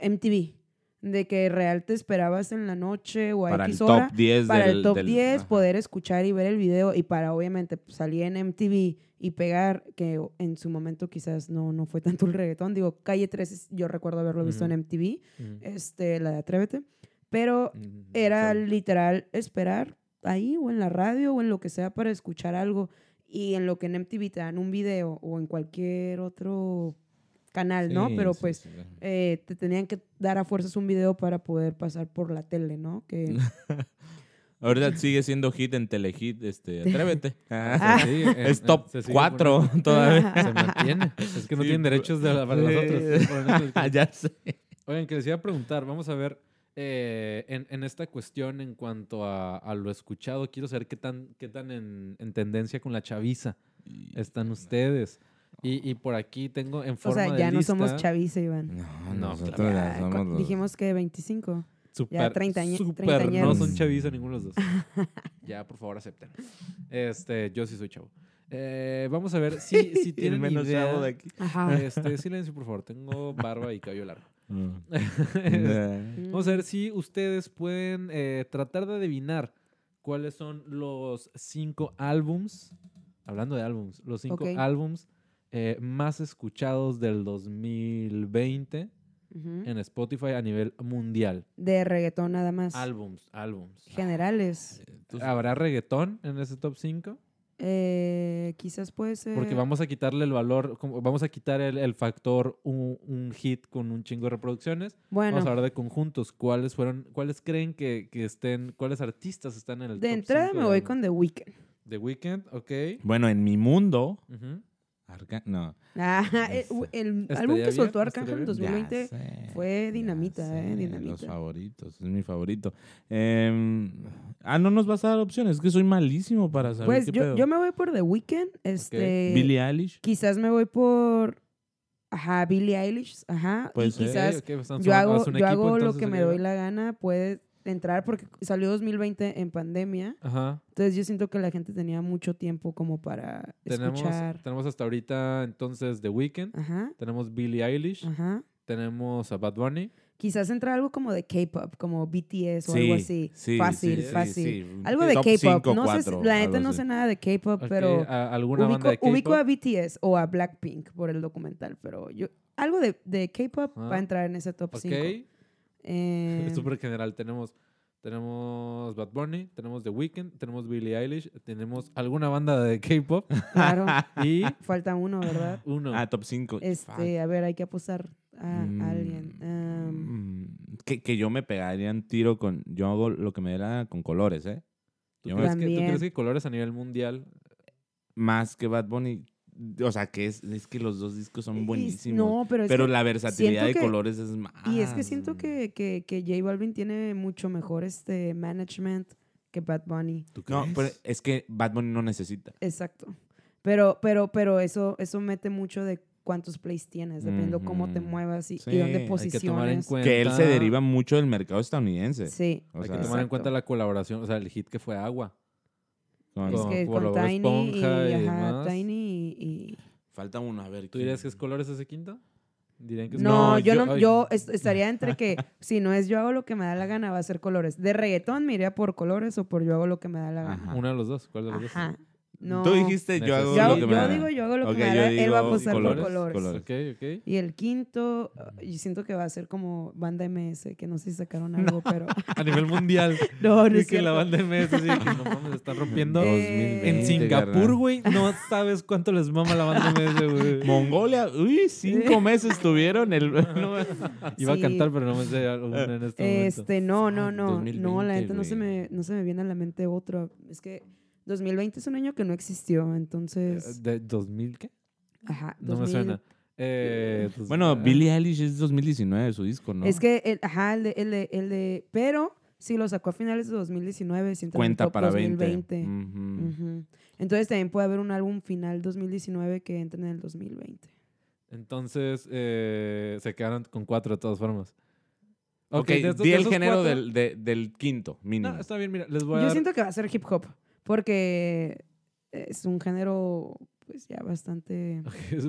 MTV. De que real te esperabas en la noche o a para el X top hora 10 para del, el top del- 10, ajá. poder escuchar y ver el video y para obviamente pues, salir en MTV y pegar, que en su momento quizás no, no fue tanto el reggaetón. Digo, Calle 13, yo recuerdo haberlo visto en MTV, este, la de Atrévete, pero era sorry. literal esperar ahí o en la radio o en lo que sea para escuchar algo y en lo que en MTV te dan un video o en cualquier otro canal, ¿no? Sí, Pero sí, pues sí. eh, te tenían que dar a fuerzas un video para poder pasar por la tele, ¿no? Que Ahorita sigue siendo hit en Telehit, este, Atrévete. Ah. En- es en- top se sigue 4 poniendo. todavía. Se mantiene. Es que no Sí, tienen derechos de para nosotros. ya sé. Oigan, que les iba a preguntar, vamos a ver, eh, en, en esta cuestión en cuanto a, a lo escuchado, quiero saber qué tan, qué tan en, en tendencia con la chaviza están ustedes. Y, y por aquí tengo en O forma sea, de ya no lista, somos chaviza, Iván. No, No, nosotros claro. ya Ya, somos los- Dijimos que 25. Super, treintañe- super no son chaviza ninguno de los dos. ya, por favor, acepten. Este, yo sí soy chavo. Eh, vamos a ver si, si el tienen menos idea. chavo de aquí. Ajá. Este, silencio, por favor. Tengo barba y cabello largo. Mm. Vamos a ver si ustedes pueden eh, tratar de adivinar cuáles son los cinco álbums, hablando de álbums, los cinco Ok. álbums eh, más escuchados del 2020 En Spotify a nivel mundial. De reggaetón nada más. Álbums, álbums. Generales. ¿Habrá reggaetón en ese top 5? Eh, quizás puede ser. Porque vamos a quitarle el valor, vamos a quitar el, el factor un, un hit con un chingo de reproducciones. Bueno, Vamos a hablar de conjuntos. ¿Cuáles fueron, cuáles creen que, que estén, cuáles artistas están en el de top entrada cinco me voy con The Weeknd. The Weeknd, ok. Bueno, en mi mundo. Ujú. Arca- No. Ah, el, álbum que bien, soltó Arcángel en bien. Ya 2020 sé, fue dinamita, sé, eh, Los dinamita. favoritos, es mi favorito. Em, ah, no nos vas a dar opciones, es que soy malísimo para saber Pues qué yo, pedo. yo me voy por The Weeknd. Este, Billie Eilish. Quizás me voy por. Ajá, Billie Eilish. Ajá. Y quizás pues, son- yo hago, yo equipo, hago lo que me doy la gana. Puede entrar porque salió 2020 en pandemia. Ajá. Entonces yo siento que la gente tenía mucho tiempo como para Tenemos, escuchar. tenemos hasta ahorita entonces The Weeknd, Ajá, tenemos Billie Eilish, ajá. tenemos a Bad Bunny. Quizás entra algo como de K-pop, como BTS o Sí, algo así. sí, fácil, sí, sí, fácil. Algo de K-pop. No sé, la neta no sé nada de K-pop, pero ¿a- ¿Alguna ubico, banda de K-pop? ubico a BTS o a Blackpink por el documental, pero yo algo de, de K-pop Ah. va a entrar en ese top Ok. 5. Eh, Es súper general. Tenemos, tenemos Bad Bunny, tenemos The Weeknd, tenemos Billie Eilish, tenemos alguna banda de K-pop claro, y falta uno, ¿verdad? uno. Ah, top 5. Este, a ver, hay que apostar a Mm, alguien. Um, que, que yo me pegaría un tiro con. Yo hago lo que me dé la gana con colores, ¿eh? ¿Tú, crees que, ¿Tú crees que colores a nivel mundial? Más que Bad Bunny. O sea, que es, es que los dos discos son buenísimos. No, pero es pero que- la versatilidad de que- colores es más. Y es que siento que, que, que J Balvin tiene mucho mejor este management que Bad Bunny. ¿Tú No, pero es que Bad Bunny no necesita. Exacto. Pero, pero, pero eso, eso mete mucho de cuántos plays tienes, dependiendo cómo te muevas y, Sí, y dónde hay que Hay que tomar en posiciones. cuenta. Que él se deriva mucho del mercado estadounidense. Sí. O Hay sea, que tomar en cuenta la colaboración, o sea, el hit que fue Agua. con- Es que con Tiny, y, ajá. Tiny Falta uno, a ver. ¿Tú dirías que es colores ese quinto? Dirían que es No, No, yo, yo- no, yo est- estaría entre que si no es yo hago lo que me da la gana, va a ser colores. De reggaetón me iría por colores o por yo hago lo que me da la gana. Ajá. Uno de los dos. ¿Cuál de los Ajá. No. Tú dijiste yo hago Yo, lo que me yo da. digo yo hago lo que me da Él va a digo apostar por colores, colores. colores. Y el quinto, yo siento que va a ser como banda MS, que no sé si sacaron algo, pero. A nivel mundial. no, no Y es que la banda MS de que no mames, están rompiendo. Eh, En 2020, Singapur, güey, no sabes cuánto les mama la banda MS, güey. Mongolia, uy, cinco meses tuvieron el. no, Iba a Sí. cantar, pero no me sé alguna en este momento. Este, no, no, no. no, 2020, la neta no se, me, no se me viene a la mente otro. Es que 2020 es un año que no existió, entonces. ¿De 2000 qué? Ajá. No me 2000. suena. Eh, Bueno, ah, Billie Eilish es 2019 su disco, ¿no? Es que, el, ajá, el de, el, de, el de. Pero sí lo sacó a finales de 2019, sí entra en el cuenta para 2020. 20. Ujú. Ujú. Entonces también puede haber un álbum final 2019 que entre en el 2020. Entonces, eh, se quedaron con cuatro de todas formas. Ok, de estos- di el género cuatro- del, de- del quinto, mínimo. No, está bien, mira, les voy a Yo dar... siento que va a ser hip hop, porque es un género, pues ya bastante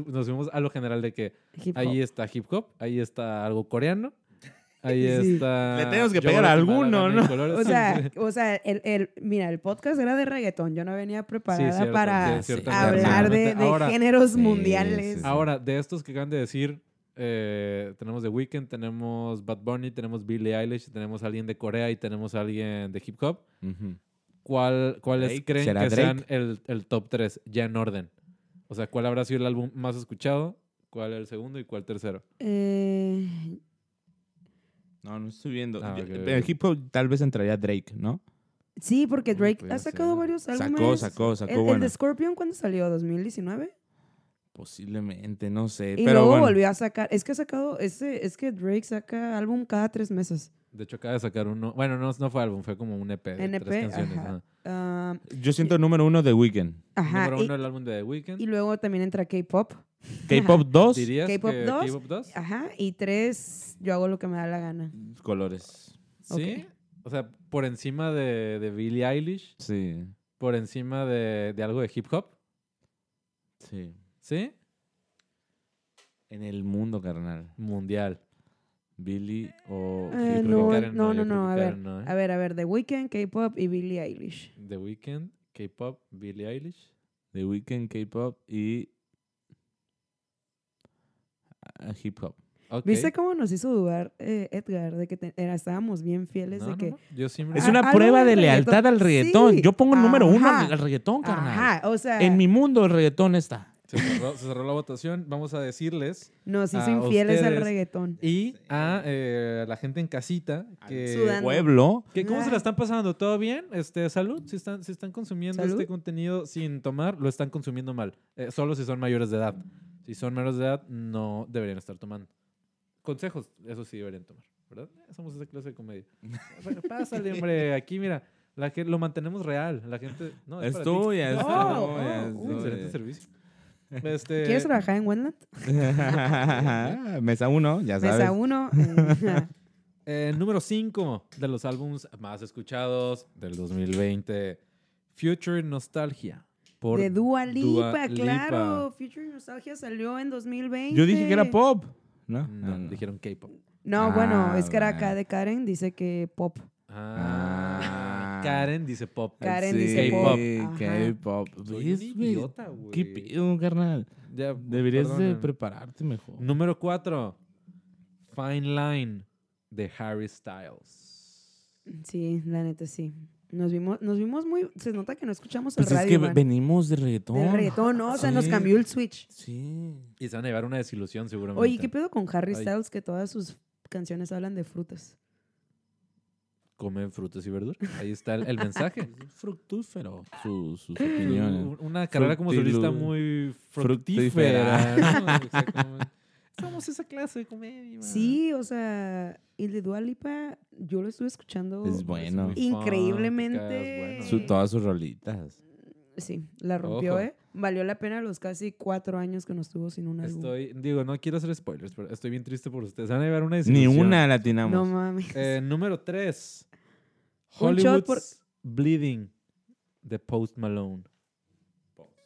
Nos fuimos a lo general de que ahí está hip hop, ahí está algo coreano, ahí Sí. está... Le tenemos que Yo pegar a alguno, ¿no? colores. O Sí, sea, sí. o sea el, el- mira, el podcast era de reggaetón. Yo no venía preparada cierto, para sí, cierto, hablar de, de Ahora- géneros Sí, mundiales. sí, sí. Ahora, de estos que acaban de decir, eh, tenemos The Weeknd, tenemos Bad Bunny, tenemos Billie Eilish, tenemos a alguien de Corea y tenemos a alguien de hip hop. Ujú. ¿Cuál, ¿Cuáles Drake. creen ¿Será que Drake? sean el, el top 3 ya en orden? O sea, ¿cuál habrá sido el álbum más escuchado? ¿Cuál el segundo y cuál tercero? Eh, No, no estoy viendo. Ah, Yo- hip hop tal vez entraría Drake, ¿no? sí, porque Drake ha sacado ser. varios álbumes. Sacó, sacó, sacó. El, el bueno. de Scorpion, ¿cuándo salió? ¿2019? Posiblemente, no sé. Y pero luego bueno. volvió a sacar. Es que ha sacado. Ese, es que Drake saca álbum cada tres meses. De hecho, acaba de sacar uno. Bueno, no, no fue álbum, fue como un EP de NP, tres canciones. ajá. ajá. Ah, Yo siento número uno de Weekend. ajá. Número y, uno el álbum de The Weeknd. y luego también entra K-pop. K-pop 2, ¿Dirías K-pop que dos. K-pop 2? Ajá. Y tres, yo hago lo que me da la gana. colores. ¿Sí? O sea, por encima de, de Billie Eilish, Sí, por encima de, de algo de hip hop, sí. ¿sí? En el mundo, carnal. Mundial. Billy o Eh, hip no. Karen no, no, no, A ver, Karen no, ¿eh? a ver, a ver. The Weeknd, K-pop y Billie Eilish. The Weeknd, K-pop, Billie Eilish. The Weeknd, K-pop y ah, hip hop. ¿Viste cómo nos hizo dudar eh, Edgar de que te- era, estábamos bien fieles No, de no, que... no. Yo siempre... Es una prueba de lealtad reggaetón. al reggaetón. Sí. Yo pongo el número uno Ajá. al, al reggaetón, carnal. Ajá, o sea, En mi mundo el reggaetón está. Se cerró, se cerró la votación. Vamos a decirles nos hizo a infieles al ustedes. reggaetón. y a eh, la gente en casita que... Sudando. Pueblo. que ¿Cómo se la Ah. están pasando? ¿Todo bien? Este, salud. Si están, si están consumiendo ¿Salud? este contenido sin tomar, lo están consumiendo mal. Eh, solo si son mayores de edad. Si son menores de edad, no deberían estar tomando. Consejos, eso sí deberían tomar, ¿verdad? Somos esa clase de comedia. Bueno, Pásale, hombre. Aquí, mira, la que lo mantenemos real. La gente... No, es Es para ti. tuya, es Oh, tuya, es tuya. Excelente servicio. Este, ¿Quieres trabajar en Wendland? Mesa uno, ya sabes. Mesa uno. eh, Eh, número 5 de los álbumes más escuchados del 2020, Future Nostalgia. Por de Dua Lipa, Dua Lipa. claro. Future Nostalgia salió en 2020. Yo dije que era pop. ¿No? No, dijeron K-pop. No, Ah, bueno, es que era acá bueno. de Karen, dice que pop. Ah, Ah. Karen dice pop. Karen Sí, dice K-pop. K-pop. Idiota, güey. ¿Qué pido, carnal? Ya, Deberías de prepararte mejor. Número 4, Fine Line de Harry Styles. Sí, la neta sí. Nos vimos, nos vimos muy. Se nota que no escuchamos el Pues es radio. que man. venimos de reggaetón. Del reggaetón, ¿no? O sea, nos Sí. cambió el switch. Sí. Y se van a llevar una desilusión seguramente. Oye, ¿qué pedo con Harry Ay. Styles que todas sus canciones hablan de frutas? Comen frutas y verduras. Ahí está el, el mensaje. Fructífero. Sus, sus opiniones. Una carrera como solista muy fructífera. fructífera. ¿no? Exactamente. Somos esa clase de comedia. man. Sí, o sea, el de Dua Lipa, yo lo estuve escuchando. Es bueno. Increíblemente- funk, es bueno. Su- todas sus rolitas. Sí, la rompió, Ojo. ¿eh? Valió la pena los casi cuatro años que nos tuvo sin un álbum. Estoy, digo, no quiero hacer spoilers, pero estoy bien triste por ustedes. Se van a llevar una Ni desilusión. una latinamos. No mames. Eh, número 3. Hollywood's por- Bleeding de Post Malone.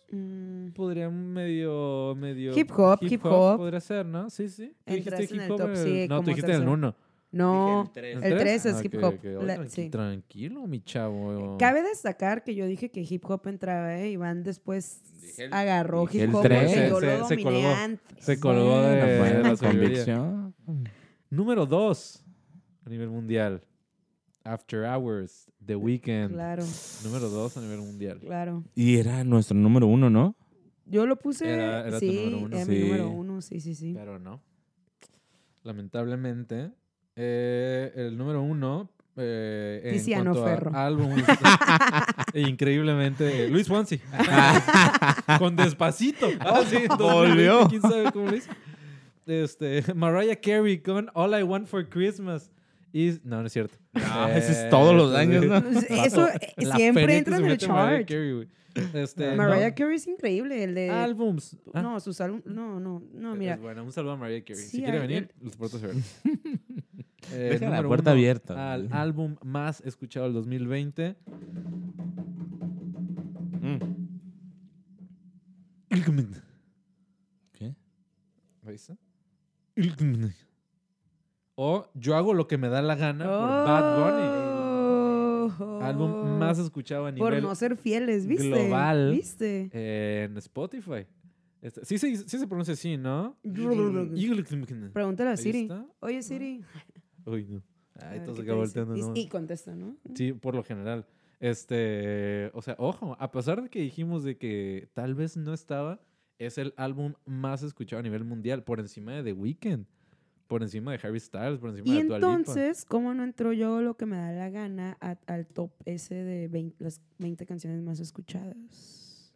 Mm, Podría medio, medio... Hip hop, hip hop. Podría ser, ¿no? Sí, sí. ¿Tú dijiste en hip el hop top, en sí, No, tú dijiste en el tercero. 1. no, el tres? 3 es Ah, hip hop. ok. La- Oigan, sí. Tranquilo, mi chavo. Cabe destacar que yo dije que hip hop entraba, ¿eh? Iván después el- agarró hip el hop tres. porque yo Se- lo se dominé colgó. antes. Se colgó de, de la convicción. Número 2 a nivel mundial. After Hours, The Weeknd. Claro, Número 2 a nivel mundial. claro. Y era nuestro número uno, ¿no? Yo lo puse. Era- era tu sí, número uno. era Sí. mi número uno, sí, sí, sí. Pero no. Lamentablemente, eh, el número uno eh, en Tiziano cuanto a Ferro. álbumes, e increíblemente, eh, Luis Fonsi. Con Despacito. Ah, sí, en 2020, Volvió. ¿Quién sabe cómo lo hizo? Este, Mariah Carey con All I Want for Christmas. Y, no, no es cierto. No, ese es todos los años, ¿no? Eso eh, la siempre entra se en el chart. Este, Mariah no. Carey es increíble, el de... Álbums. Ah, No, sus álbumes... No, no, no, es mira. bueno, un saludo a Mariah Carey. Sí, si quiere venir, los puerto hacer. Deja la puerta uno, abierta. Al álbum más escuchado del 2020. Mm. ¿Qué? Está. O Yo hago lo que me da la gana por Bad Bunny. Oh. Álbum más escuchado a Por nivel no ser fieles, ¿viste? global. ¿Viste? en Spotify. Este, sí, sí, sí se pronuncia así, ¿no? Pregúntale a Siri. está. Oye, Siri. Uy, no. Ay, ver, todo se ¿qué te acabó dice? volteando, Y- ¿no? Y contesta, ¿no? Sí, por lo general. Este, o sea, ojo, a pesar de que dijimos de que tal vez no estaba, es el álbum más escuchado a nivel mundial, por encima de The Weeknd, por encima de Harry Styles, por encima Y de Dua Lipa. entonces, ¿cómo no entro yo lo que me da la gana a- al top ese de 20 las 20 canciones más escuchadas?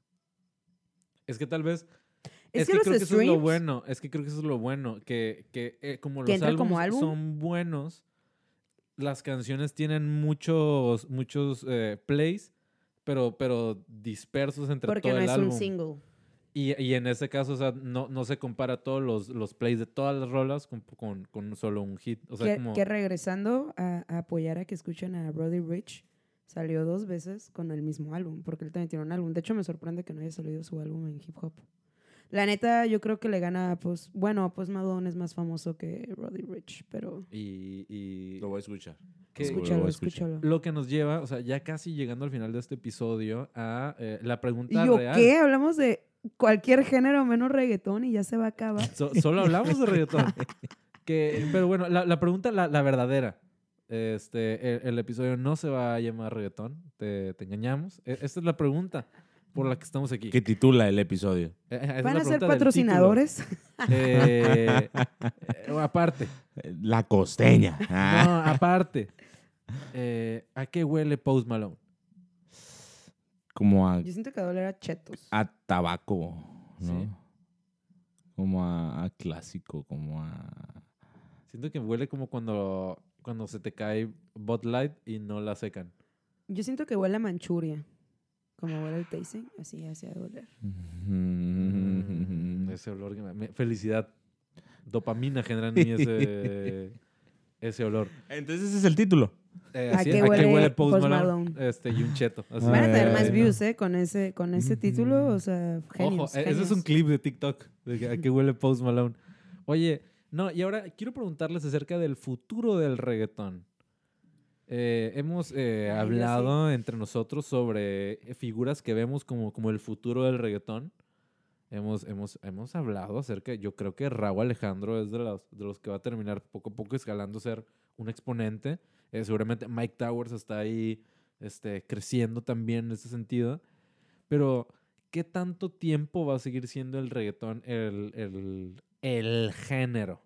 Es que tal vez Es, Es, que, que, los creo que eso es lo streams- bueno. Es que creo que eso es lo bueno. Que, que eh, como ¿Que los como álbumes álbum? son buenos, las canciones tienen muchos, muchos eh, plays, pero, pero dispersos entre Porque todo no el es álbum. un single. Y, y en ese caso, o sea, no, no se compara todos los, los plays de todas las rolas con, con, con solo un hit. O sea, que, como... que regresando a, a apoyar a que escuchen a Brody Rich, salió dos veces con el mismo álbum, porque él también tiene un álbum. De hecho, me sorprende que no haya salido su álbum en hip hop. La neta, yo creo que le gana, pues, bueno, pues Madonna es más famoso que Roddy Rich, pero Y, y Lo voy a escuchar. que- Escucha. escúchalo, escúchalo. lo que nos lleva, o sea, ya casi llegando al final de este episodio, a eh, la ¿Y pregunta yo real. qué? Hablamos de cualquier género menos reggaetón y ya se va a acabar. So- solo hablamos de reggaetón. que, pero bueno, la, la pregunta, la, la verdadera. Este, el, el episodio no se va a llamar reggaetón, te, te engañamos. E- Esta es la pregunta por la que estamos aquí. ¿Qué titula el episodio? Eh, es ¿Van a ser patrocinadores? Eh, eh, aparte. La costeña. Ah. No, aparte. Eh, ¿A qué huele Post Malone? Como a, Yo siento que va a chetos. a tabaco, ¿no? Sí. Como a, a clásico, como a... Siento que huele como cuando, cuando se te cae Bud Light y no la secan. Yo siento que huele a Manchuria. Como huele el tasting, así, así ha de oler. Mm, ese olor. que me- me- felicidad. Dopamina genera en mí ese, ese olor. Entonces ese es el título. Eh, ¿A así- qué huele Post, Post Malone? Malone? Este, y un cheto. así. Van a tener más views, ¿eh? Con ese, con ese título, o sea, genios, Ojo, eh, ese es un genios. clip de TikTok. De ¿A qué huele Post Malone? Oye, no, y ahora quiero preguntarles acerca del futuro del reggaetón. Eh, hemos eh, Ay, hablado entre nosotros sobre figuras que vemos como, como el futuro del reggaetón. Hemos, hemos, hemos hablado acerca, yo creo que Raúl Alejandro es de los, de los que va a terminar poco a poco escalando a ser un exponente. Eh, seguramente Mike Towers está ahí este, creciendo también en ese sentido. Pero, ¿qué tanto tiempo va a seguir siendo el reggaetón el, el, el género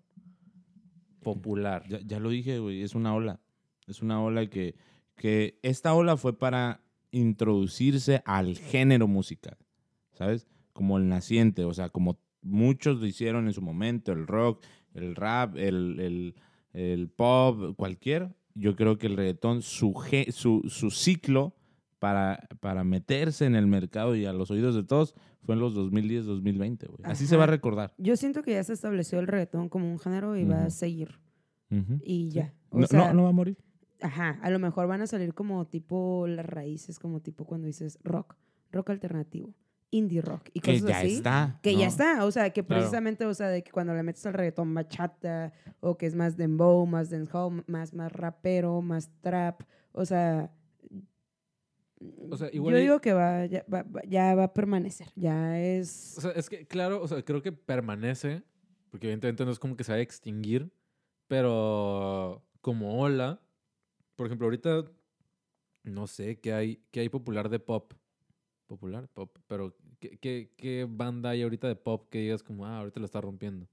popular? Ya, ya lo dije, güey, es una ola. Es una ola que, que esta ola fue para introducirse al género musical, ¿sabes? Como el naciente, o sea, como muchos lo hicieron en su momento, el rock, el rap, el, el, el pop, cualquier. Yo creo que el reggaetón, su, ge- su, su ciclo para, para meterse en el mercado y a los oídos de todos fue en los 2010-2020, güey. Así se va a recordar. Yo siento que ya se estableció el reggaetón como un género y va a seguir. Y ya. O No, sea, no, no va a morir. Ajá, a lo mejor van a salir como tipo las raíces, como tipo cuando dices rock, rock alternativo, indie rock y Que cosas ya así. está. Que ¿no? ya está, o sea, que Claro. precisamente, o sea, de que cuando le metes al reggaetón bachata, o que es más dembow, más dancehall, más, más rapero, más trap, o sea, O sea, yo igual y- digo que va, ya, va, va- ya va a permanecer, ya es... O sea, es que, claro, o sea, creo que permanece, porque evidentemente no es como que se vaya a extinguir, pero como ola, por ejemplo, ahorita, no sé, ¿qué hay, qué hay popular de pop? Popular, pop, pero ¿qué, qué, qué banda hay ahorita de pop que digas como, ah, ahorita lo está rompiendo?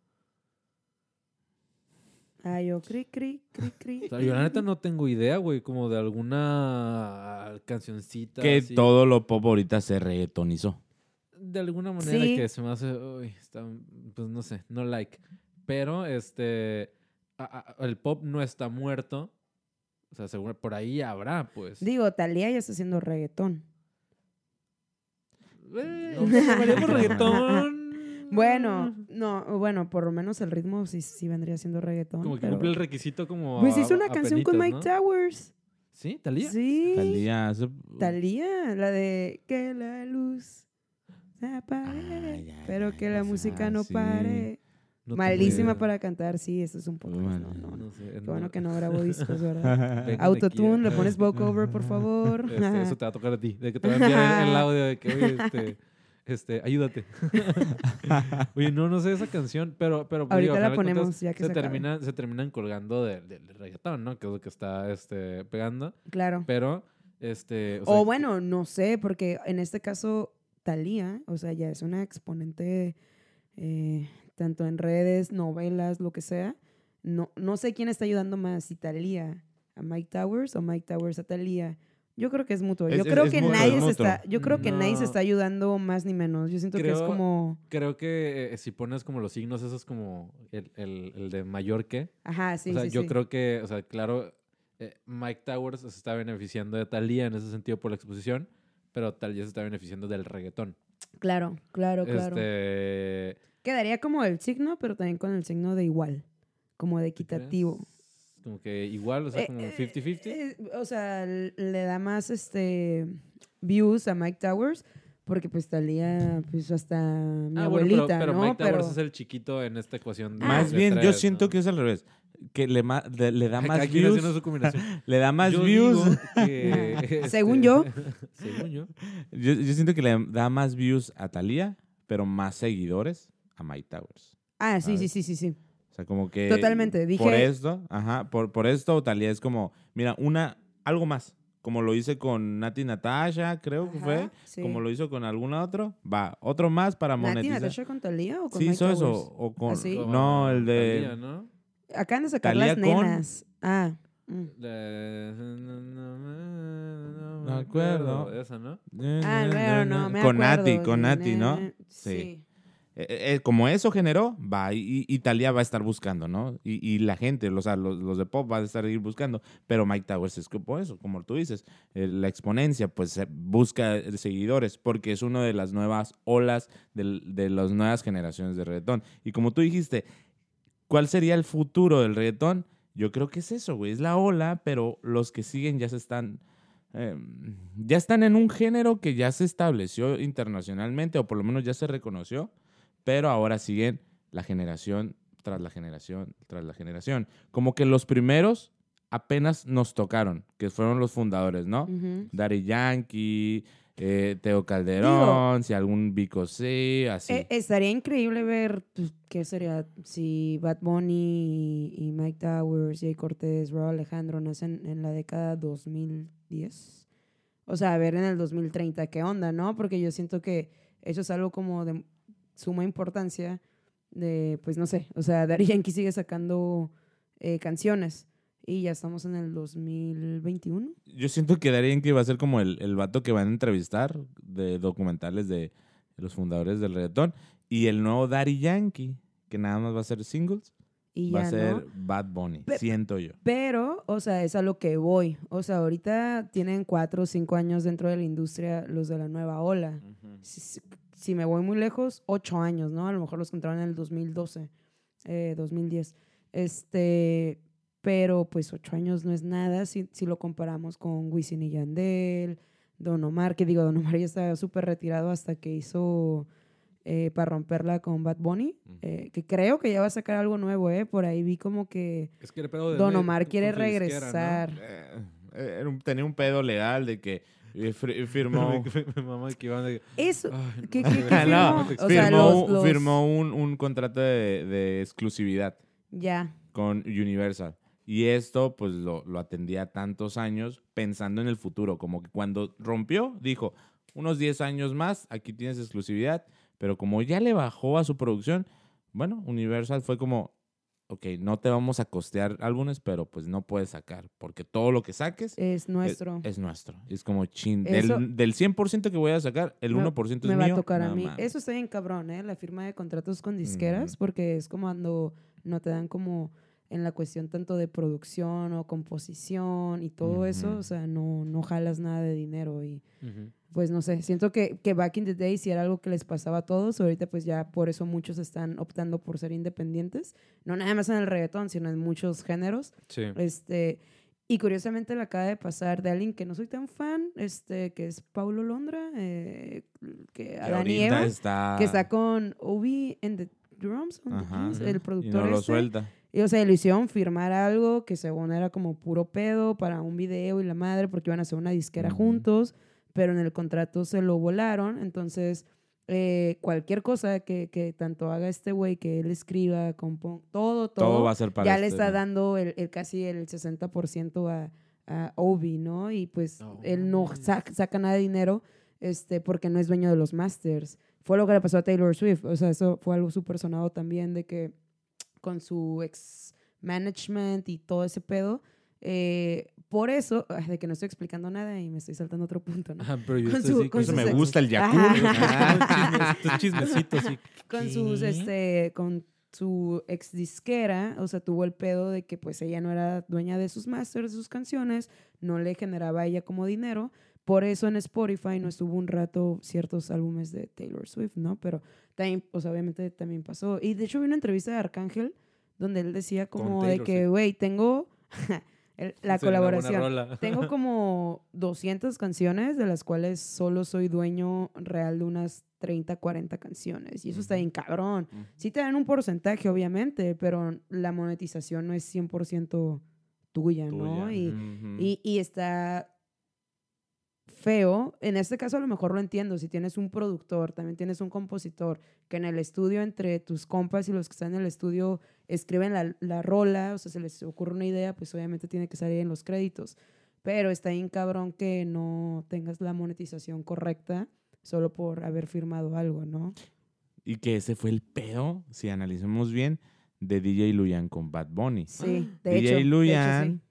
Ay, yo cri, cri, cri, cri. O sea, yo la neta no tengo idea, güey, como de alguna cancioncita. Que así, todo lo pop ahorita se reggaetonizó. de alguna manera Sí. que se me hace, uy, está, pues no sé, no like. Pero este, a- a- el pop no está muerto. O sea, seguro por ahí habrá, pues. Digo, Talía ya está haciendo reggaetón. Eh, ¿cómo llamaríamos reggaetón. Bueno, no, bueno, por lo menos el ritmo sí, sí vendría siendo reggaetón. Como que pero- cumple el requito como. Pues a- hizo una a canción con Mike ¿no? Towers. ¿Sí? ¿Talía? Sí. Talía hace- Talía, la de que la luz se apague, pero que la música no sí. pare. No Malísima para cantar, sí, eso es un poco. Mal. No, no, no. No sé, Qué no- bueno que no grabo discos, ¿verdad? Autotune, le pones vocover, por favor. Este, eso te va a tocar a ti. De que te va a enviar el, audio de que, oye, este, este, ayúdate. oye, no, no sé esa canción, pero, pero pues, Ahorita digo, la cuentas, ponemos ya que se acabe. terminan, se terminan colgando del del reggaetón, ¿no? Que es lo que está este, pegando. Claro. Pero, este. O, sea, bueno, no sé, porque en este caso, Talía, o sea, ya es una exponente eh, tanto en redes, novelas, lo que sea. No, no sé quién está ayudando más, si Talía a Mike Towers o Mike Towers a Talía. Yo creo que es mutuo. Es- yo es- creo es que mutuo, nadie es se está, yo creo que nadie se está ayudando más ni menos. Yo siento que es como, Creo que eh, si pones como los signos, eso es como el, el, el de mayor que. ajá, sí, o sea, sí, yo sí. creo que, o sea, claro, eh, Mike Towers se está beneficiando de Thalía en ese sentido por la exposición, pero Thalía se está beneficiando del reggaetón. Claro, claro, claro. Este, Quedaría como el signo, pero también con el signo de igual, como de equitativo. Como que igual, o sea, Eh, como eh, 50-50. eh, o sea, le da más este views a Mike Towers porque pues Talía pues hasta mi Ah, bueno, pero, abuelita, pero ¿no? Mike Towers pero es el chiquito en esta ecuación. de- Más de bien, yo siento ¿no? que es al revés. Que le, ma- le, le da más haciendo views. su combinación. Le da más Yo views. que, este, Según yo. según yo. Yo, yo siento que le da más views a Thalía, pero más seguidores a Mike Towers. Ah, sí, sí, sí, sí, sí. O sea, como que. Totalmente, Por dije- esto, ajá, por, por esto Talía es como, mira, una, algo más. Como lo hice con Nati Natasha, creo que fue. Ajá, sí. Como lo hizo con algún otro. Va, otro más para ¿Nati monetizar. Natasha con Talía o con Sí, Mike hizo eso. O con. ¿Ah, sí? No, el de. Thalía, ¿no? Acaban de sacar Thalía las con- nenas. Ah. mm. La- No Me acuerdo. Esa, ¿no? Ah, pero no, me Con acuerdo. Nati, con de Nati, ¿no? Sí. Sí. Eh, eh, como eso generó, va, y, Thalía va a estar buscando, ¿no? Y, y la gente, sea, los, los de pop van a estar ir buscando, pero Mike Towers es como eso, como tú dices, eh, la exponencia, pues eh, busca eh, seguidores, porque es una de las nuevas olas del- de, las nuevas generaciones de reggaetón. Y como tú dijiste, ¿cuál sería el futuro del reggaetón? Yo creo que es eso, güey, es la ola, pero los que siguen ya se están... eh, ya están en un género que ya se estableció internacionalmente, o por lo menos ya se reconoció, pero ahora siguen la generación tras la generación tras la generación. Como que los primeros apenas nos tocaron, que fueron los fundadores, ¿no? Ujú. Daddy Yankee, eh, Teo Calderón, si algún Vico C, así. Eh, estaría increíble ver pues, qué sería si Bad Bunny y, y Mike Towers, Jay Cortés, Raúl Alejandro nacen en la década 2010. O sea, a ver en el 2030 qué onda, ¿no? Porque yo siento que eso es algo como de suma importancia de, pues no sé, o sea, Daddy Yankee sigue sacando eh, canciones y ya estamos en el 2021. Yo siento que Daddy Yankee va a ser como el, el vato que van a entrevistar de documentales de los fundadores del reggaetón. Y el nuevo Daddy Yankee, que nada más va a ser singles, Y va ya, a ser ¿no? Bad Bunny, Pe- siento yo. Pero, o sea, es a lo que voy. O sea, ahorita tienen cuatro o cinco años dentro de la industria los de la nueva ola. Si, si- si me voy muy lejos, ocho años, ¿no? A lo mejor los encontraron en el 2012, eh, 2010. Este, pero pues ocho años no es nada si, si lo comparamos con Wisin y Yandel, Don Omar, que digo, Don Omar ya estaba súper retirado hasta que hizo eh, para romperla con Bad Bunny, Ujú. eh, que creo que ya va a sacar algo nuevo, ¿eh? Por ahí vi como que Es que el pedo de Don Omar quiere disquera, ¿no? regresar. Eh, eh, era un- tenía un pedo legal de que fir- firmó... Mi mamá que iban de... Eso, Ay, ¿qué, no, qué, qué no, firmó? O sea, firmó, los- los- firmó un, un contrato de, de exclusividad Ya. con Universal. Y esto, pues, lo, lo atendía tantos años pensando en el futuro. Como que cuando rompió, dijo, unos 10 años más, aquí tienes exclusividad. Pero como ya le bajó a su producción, bueno, Universal fue como, ok, no te vamos a costear álbumes, pero pues no puedes sacar. Porque todo lo que saques Es es- nuestro. Es, nuestro. Es como, chin, Eso- del, del 100% que voy a sacar, el Me- 1% es me va mío. a tocar a mí. mames. Eso está bien cabrón, ¿eh? La firma de contratos con disqueras, Ujú. porque es como cuando no te dan como en la cuestión tanto de producción o composición y todo eso, Ujú. o sea, no, no jalas nada de dinero y Ujú. Pues no sé, siento que, que back in the day sí era algo que les pasaba a todos, ahorita pues ya por eso muchos están optando por ser independientes, no nada más en el reggaetón, sino en muchos géneros. Sí. Este, y curiosamente le acaba de pasar de alguien que no soy tan fan, este, que es Paulo Londra, eh, que Que Eva, está... que está con Obi en the drums, on the Ajá. Ujú. el Y Y productor no lo este. suelta. Y, o sea, le hicieron firmar algo que según era como puro pedo para un video y la madre, porque iban a hacer una disquera Ujú. juntos, pero en el contrato se lo volaron. Entonces, eh, cualquier cosa que, que tanto haga este güey, que él escriba, componga, todo, todo, Todo va a ser para ya le este, está ¿no? dando el, el casi el 60% a, a Obi, ¿no? Y pues No él no saca, saca nada de dinero este, porque no es dueño de los masters. Fue lo que le pasó a Taylor Swift. O sea, eso fue algo súper sonado también de que con su ex management y todo ese pedo. eh, por eso, ay, de que no estoy explicando nada y me estoy saltando otro punto, ¿no? Ajá, pero yo Con su- así con Eso me ex- gusta el Yakult. Ajá. Ah, tus chismecitos, sí. Con sus, este, con su ex disquera, o sea, tuvo el pedo de que pues ella no era dueña de sus masters, de sus canciones, no le generaba a ella como dinero. Por eso en Spotify no estuvo un rato ciertos álbumes de Taylor Swift, ¿no? Pero también, pues obviamente también pasó. Y de hecho vi una entrevista de Arcángel donde él decía como de que, güey, tengo la colaboración. Tengo como 200 canciones, de las cuales solo soy dueño real de unas 30, 40 canciones. Y eso está bien cabrón. Sí te dan un porcentaje, obviamente, pero la monetización no es 100% tuya, ¿no? Y, y, y, está feo. En este caso a lo mejor lo entiendo. Si tienes un productor, también tienes un compositor, que en el estudio, entre tus compas y los que están en el estudio, escriben la, la rola, o sea, se les ocurre una idea, pues obviamente tiene que salir en los créditos. Pero está bien cabrón que no tengas la monetización correcta solo por haber firmado algo, ¿no? Y que ese fue el pedo, si analizamos bien, de DJ Luyan con Bad Bunny. Sí, de DJ hecho. Luyan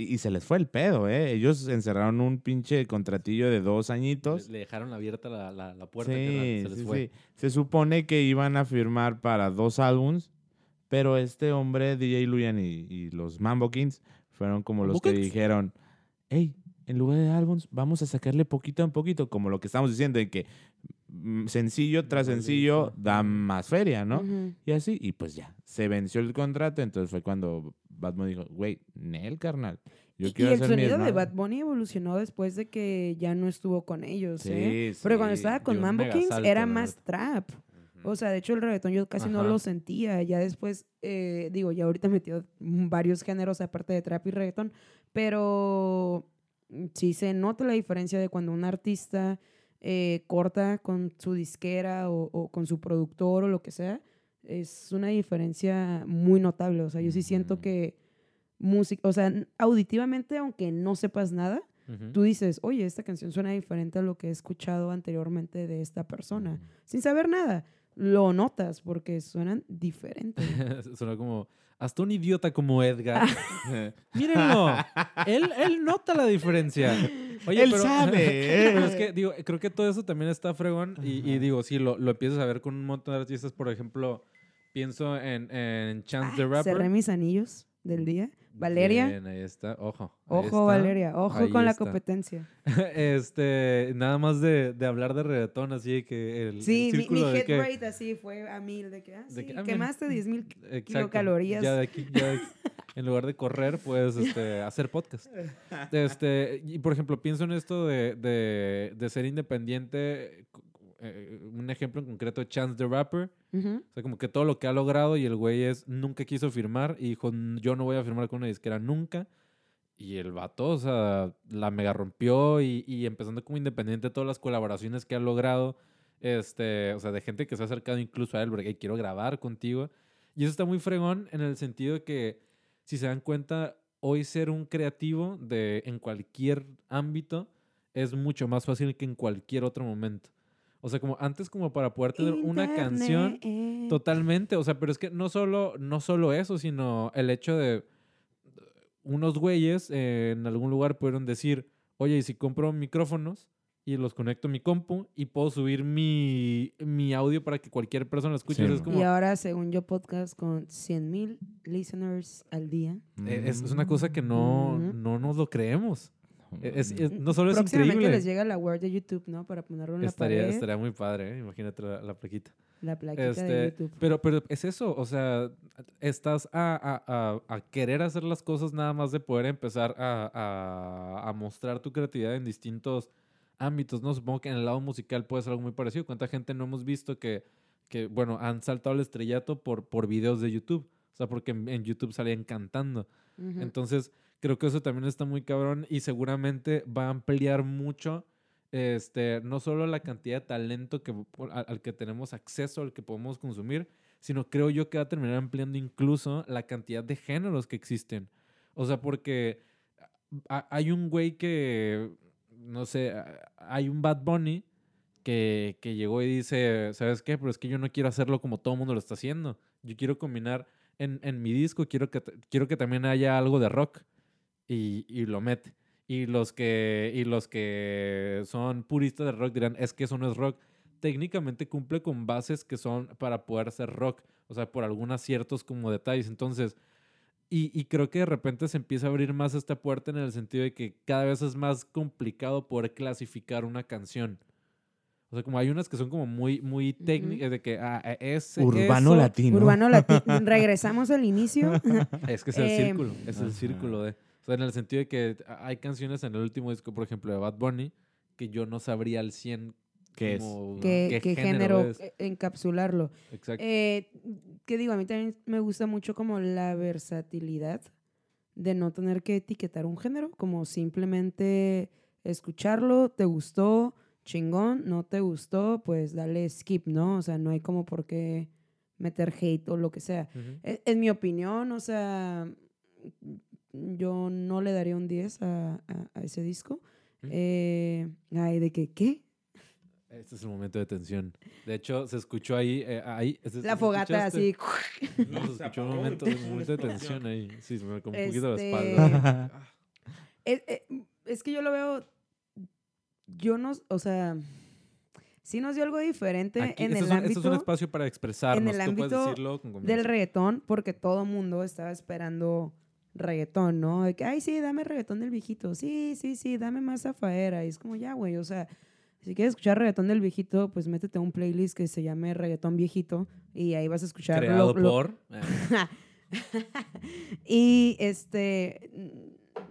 y, se les fue el pedo, ¿eh? Ellos encerraron un pinche contratillo de dos añitos. Le, dejaron abierta la, la, puerta. Sí, que se les fue. Sí. Se supone que iban a firmar para dos álbums, pero este hombre, DJ Luyan y, los Mambo Kings, fueron como los que dijeron, hey, en lugar de álbums, vamos a sacarle poquito a poquito, como lo que estamos diciendo, en que sencillo tras sencillo da más feria, ¿no? Y así, y pues ya, se venció el contrato, entonces fue cuando Bad Bunny dijo, güey, Nel, carnal. Yo y, el sonido de Bad Bunny evolucionó después de que ya no estuvo con ellos, ¿eh? Pero cuando estaba con Mambo Kings era más trap. O sea, de hecho el reggaetón yo casi no lo sentía. Ya después, eh, digo, ya ahorita metió varios géneros aparte de trap y reggaetón, pero sí se nota la diferencia de cuando un artista eh, corta con su disquera o, o, con su productor o lo que sea es una diferencia muy notable. O sea, yo sí siento que música, o sea, auditivamente, aunque no sepas nada, tú dices, oye, esta canción suena diferente a lo que he escuchado anteriormente de esta persona, sin saber nada. Lo notas porque suenan diferentes. Suena como, hasta un idiota como Edgar. Mírenlo, él, él nota la diferencia. Oye, él sabe. es que, digo, creo que todo eso también está fregón. Y, y, digo, sí, lo, lo empiezas a ver con un montón de artistas, por ejemplo, Pienso en, en Chance the Rapper. Cerré mis anillos del día. Valeria. Bien, ahí está. Ojo. Ojo, Valeria. Ojo con la competencia. este, nada más de, de, hablar de reggaetón, así que el, sí, el mi, hit rate así fue a mil. De que, ah, sí, ah, quemaste 10 mil kilocalorías. Ya de aquí, ya en lugar de correr, puedes este, hacer podcast. Este, y por ejemplo, pienso en esto de, de, de ser independiente eh, un ejemplo en concreto, Chance the Rapper. O sea, como que todo lo que ha logrado y el güey es, nunca quiso firmar y dijo, yo no voy a firmar con una disquera nunca. Y el vato, o sea, la mega rompió y, y empezando como independiente todas las colaboraciones que ha logrado, este, o sea, de gente que se ha acercado incluso a él, porque quiero grabar contigo. Y eso está muy fregón en el sentido de que, si se dan cuenta, hoy ser un creativo de, en cualquier ámbito es mucho más fácil que en cualquier otro momento. O sea, como antes como para poder tener una canción totalmente, o sea, pero es que no solo, no solo eso, sino el hecho de unos güeyes en algún lugar pudieron decir, oye, ¿y si compro micrófonos y los conecto a mi compu y puedo subir mi, mi audio para que cualquier persona lo escuche? Y ahora, según yo, podcast con 100 mil listeners al día. Eh, es, una cosa que no, no nos lo creemos. Es, no solo es increíble. les llega la word de YouTube, ¿no? Para ponerlo en estaría, la pared. Estaría muy padre, ¿eh? Imagínate la, plaquita. La plaquita de este, YouTube. Pero, pero es eso, o sea, estás a, a, a, querer hacer las cosas nada más de poder empezar a, mostrar tu creatividad en distintos ámbitos, ¿no? Supongo que en el lado musical puede ser algo muy parecido. ¿Cuánta gente no hemos visto que, que bueno, han saltado el estrellato por, por videos de YouTube? O sea, porque en, YouTube salían cantando. Entonces Creo que eso también está muy cabrón y seguramente va a ampliar mucho este, no solo la cantidad de talento que, al, que tenemos acceso, al que podemos consumir, sino creo yo que va a terminar ampliando incluso la cantidad de géneros que existen. O sea, porque hay un güey que, no sé, hay un Bad Bunny que, que, llegó y dice, ¿sabes qué? Pero es que yo no quiero hacerlo como todo el mundo lo está haciendo. Yo quiero combinar en, en mi disco, quiero que, quiero que también haya algo de rock y, y lo mete. Y los, que, y los que son puristas de rock dirán, es que eso no es rock. Técnicamente cumple con bases que son para poder ser rock, O sea, por algunos ciertos como detalles. Entonces, y, y, creo que de repente se empieza a abrir más esta puerta en el sentido de que cada vez es más complicado poder clasificar una canción. O sea, como hay unas que son como muy, muy técnicas, de que ah, es. Urbano latino. Urbano latino. Regresamos al inicio. es que es el em, círculo. Es el círculo de. Sea, en el sentido de que hay canciones en el último disco, por ejemplo, de Bad Bunny, que yo no sabría al 100 qué es. ¿Qué, género, encapsularlo. Exacto. Eh, ¿Qué digo? A mí también me gusta mucho como la versatilidad de no tener que etiquetar un género, como simplemente escucharlo, te gustó, chingón, no te gustó, pues dale skip, ¿no? O sea, no hay como por qué meter hate o lo que sea. E, en, mi opinión, o sea, yo no le daría un 10 a, ese disco. Eh, ay, ¿de qué? ¿Qué? Este es el momento de tensión. De hecho, se escuchó ahí. Eh, ahí la fogata así. No, se escuchó un momento, de tensión ahí. Sí, se me como un poquito la espalda. Es, eh, es, que yo lo veo yo no, o sea, sí nos dio algo diferente en el ámbito. Esto es un espacio para expresarnos. En el ámbito del reggaetón, porque todo el mundo estaba esperando reggaetón, ¿no? De que, ay, sí, dame reggaetón del viejito. Sí, sí, sí, dame más zafaera. Y es como, ya, güey, o sea, si quieres escuchar reggaetón del viejito, pues métete a un playlist que se llame Reggaetón Viejito y ahí vas a escuchar. Creado por. y este,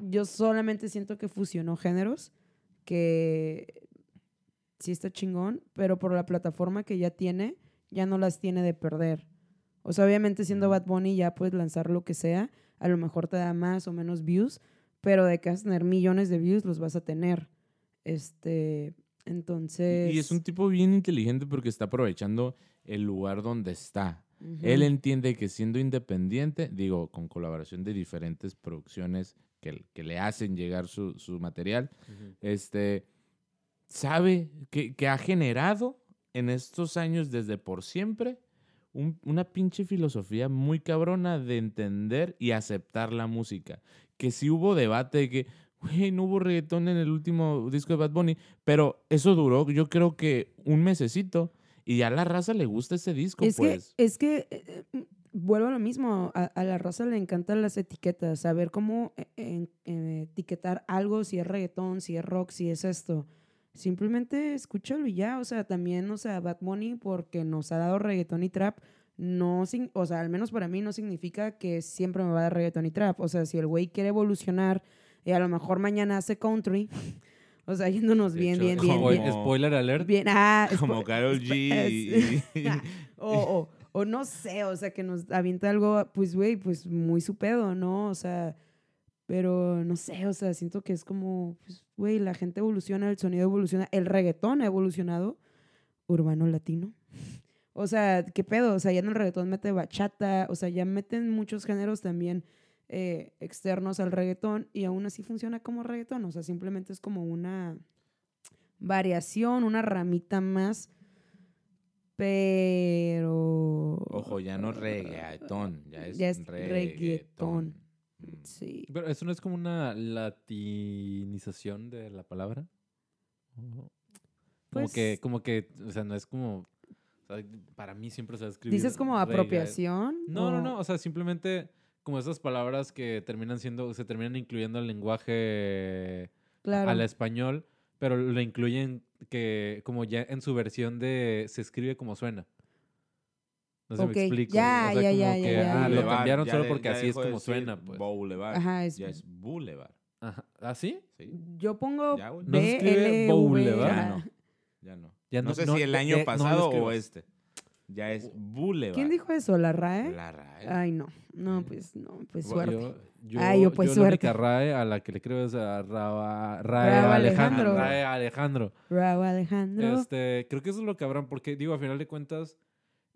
yo solamente siento que fusionó géneros que sí está chingón, pero por la plataforma que ya tiene, ya no las tiene de perder. O sea, obviamente siendo Bad Bunny ya puedes lanzar lo que sea, a lo mejor te da más o menos views, pero de que vas a tener millones de views los vas a tener. Este, entonces... Y es un tipo bien inteligente porque está aprovechando el lugar donde está. Él entiende que siendo independiente, digo, con colaboración de diferentes producciones que, le hacen llegar su, material, este, sabe que, ha generado en estos años desde por siempre una pinche filosofía muy cabrona de entender y aceptar la música. Que si hubo debate de que, güey, no hubo reggaetón en el último disco de Bad Bunny, pero eso duró, yo creo que un mesecito. Y ya a la raza le gusta ese disco, es pues. Que, es que eh, eh, vuelvo a lo mismo, a, la raza le encantan las etiquetas, saber cómo eh, etiquetar algo, si es reggaetón, si es rock, si es esto. Simplemente escúchalo y ya, o sea, también, o sea, Bad Bunny, porque nos ha dado reggaetón y trap, no, o sea, al menos para mí no significa que siempre me va a dar reggaetón y trap. O sea, si el güey quiere evolucionar y a lo mejor mañana hace country, o sea, yéndonos bien, bien, bien, bien. Spoiler alert. Bien, ah, como Carol G. o, o no sé, o sea, que nos avienta algo, pues, güey, pues muy su pedo, ¿no? O sea, pero no sé, o sea, siento que es como, pues, güey, la gente evoluciona, el sonido evoluciona, el reggaetón ha evolucionado, urbano latino. O sea, ¿qué pedo? O sea, ya en el reggaetón mete bachata, o sea, ya meten muchos géneros también eh, externos al reggaetón y aún así funciona como reggaetón. O sea, simplemente es como una variación, una ramita más pero. Ojo, ya no reggaetón, ya es, reggaetón. Mm. Sí. Pero eso no es como una latinización de la palabra. Como pues que, como que, o sea, no es como. para mí siempre se va a escribir. ¿Dices como apropiación? No, no, no. O sea, simplemente como esas palabras que terminan siendo, se terminan incluyendo al lenguaje al español pero lo incluyen que como ya en su versión de se escribe como suena. No sé si me explico. Ya, o sea, ya, como ya, que, ya, ah, lo cambiaron solo porque así es como suena, pues. Boulevard. Ajá, es, ya es Boulevard. Ajá. ¿Ah, sí? Sí. Yo pongo ya, no se escribe Boulevard. Ya no. Ya no. Ya no, no sé si el año pasado o este. Ya es Boulevard. ¿Quién dijo eso? ¿La RAE? La RAE. Ay, no. No, pues no, pues suerte. Yo, yo, Ay, yo pues yo suerte. La única RAE a la que le creo es a Raba, RAE, Alejandro. RAE Alejandro. RAE Alejandro. Este, creo que eso es lo cabrón, porque digo, a final de cuentas,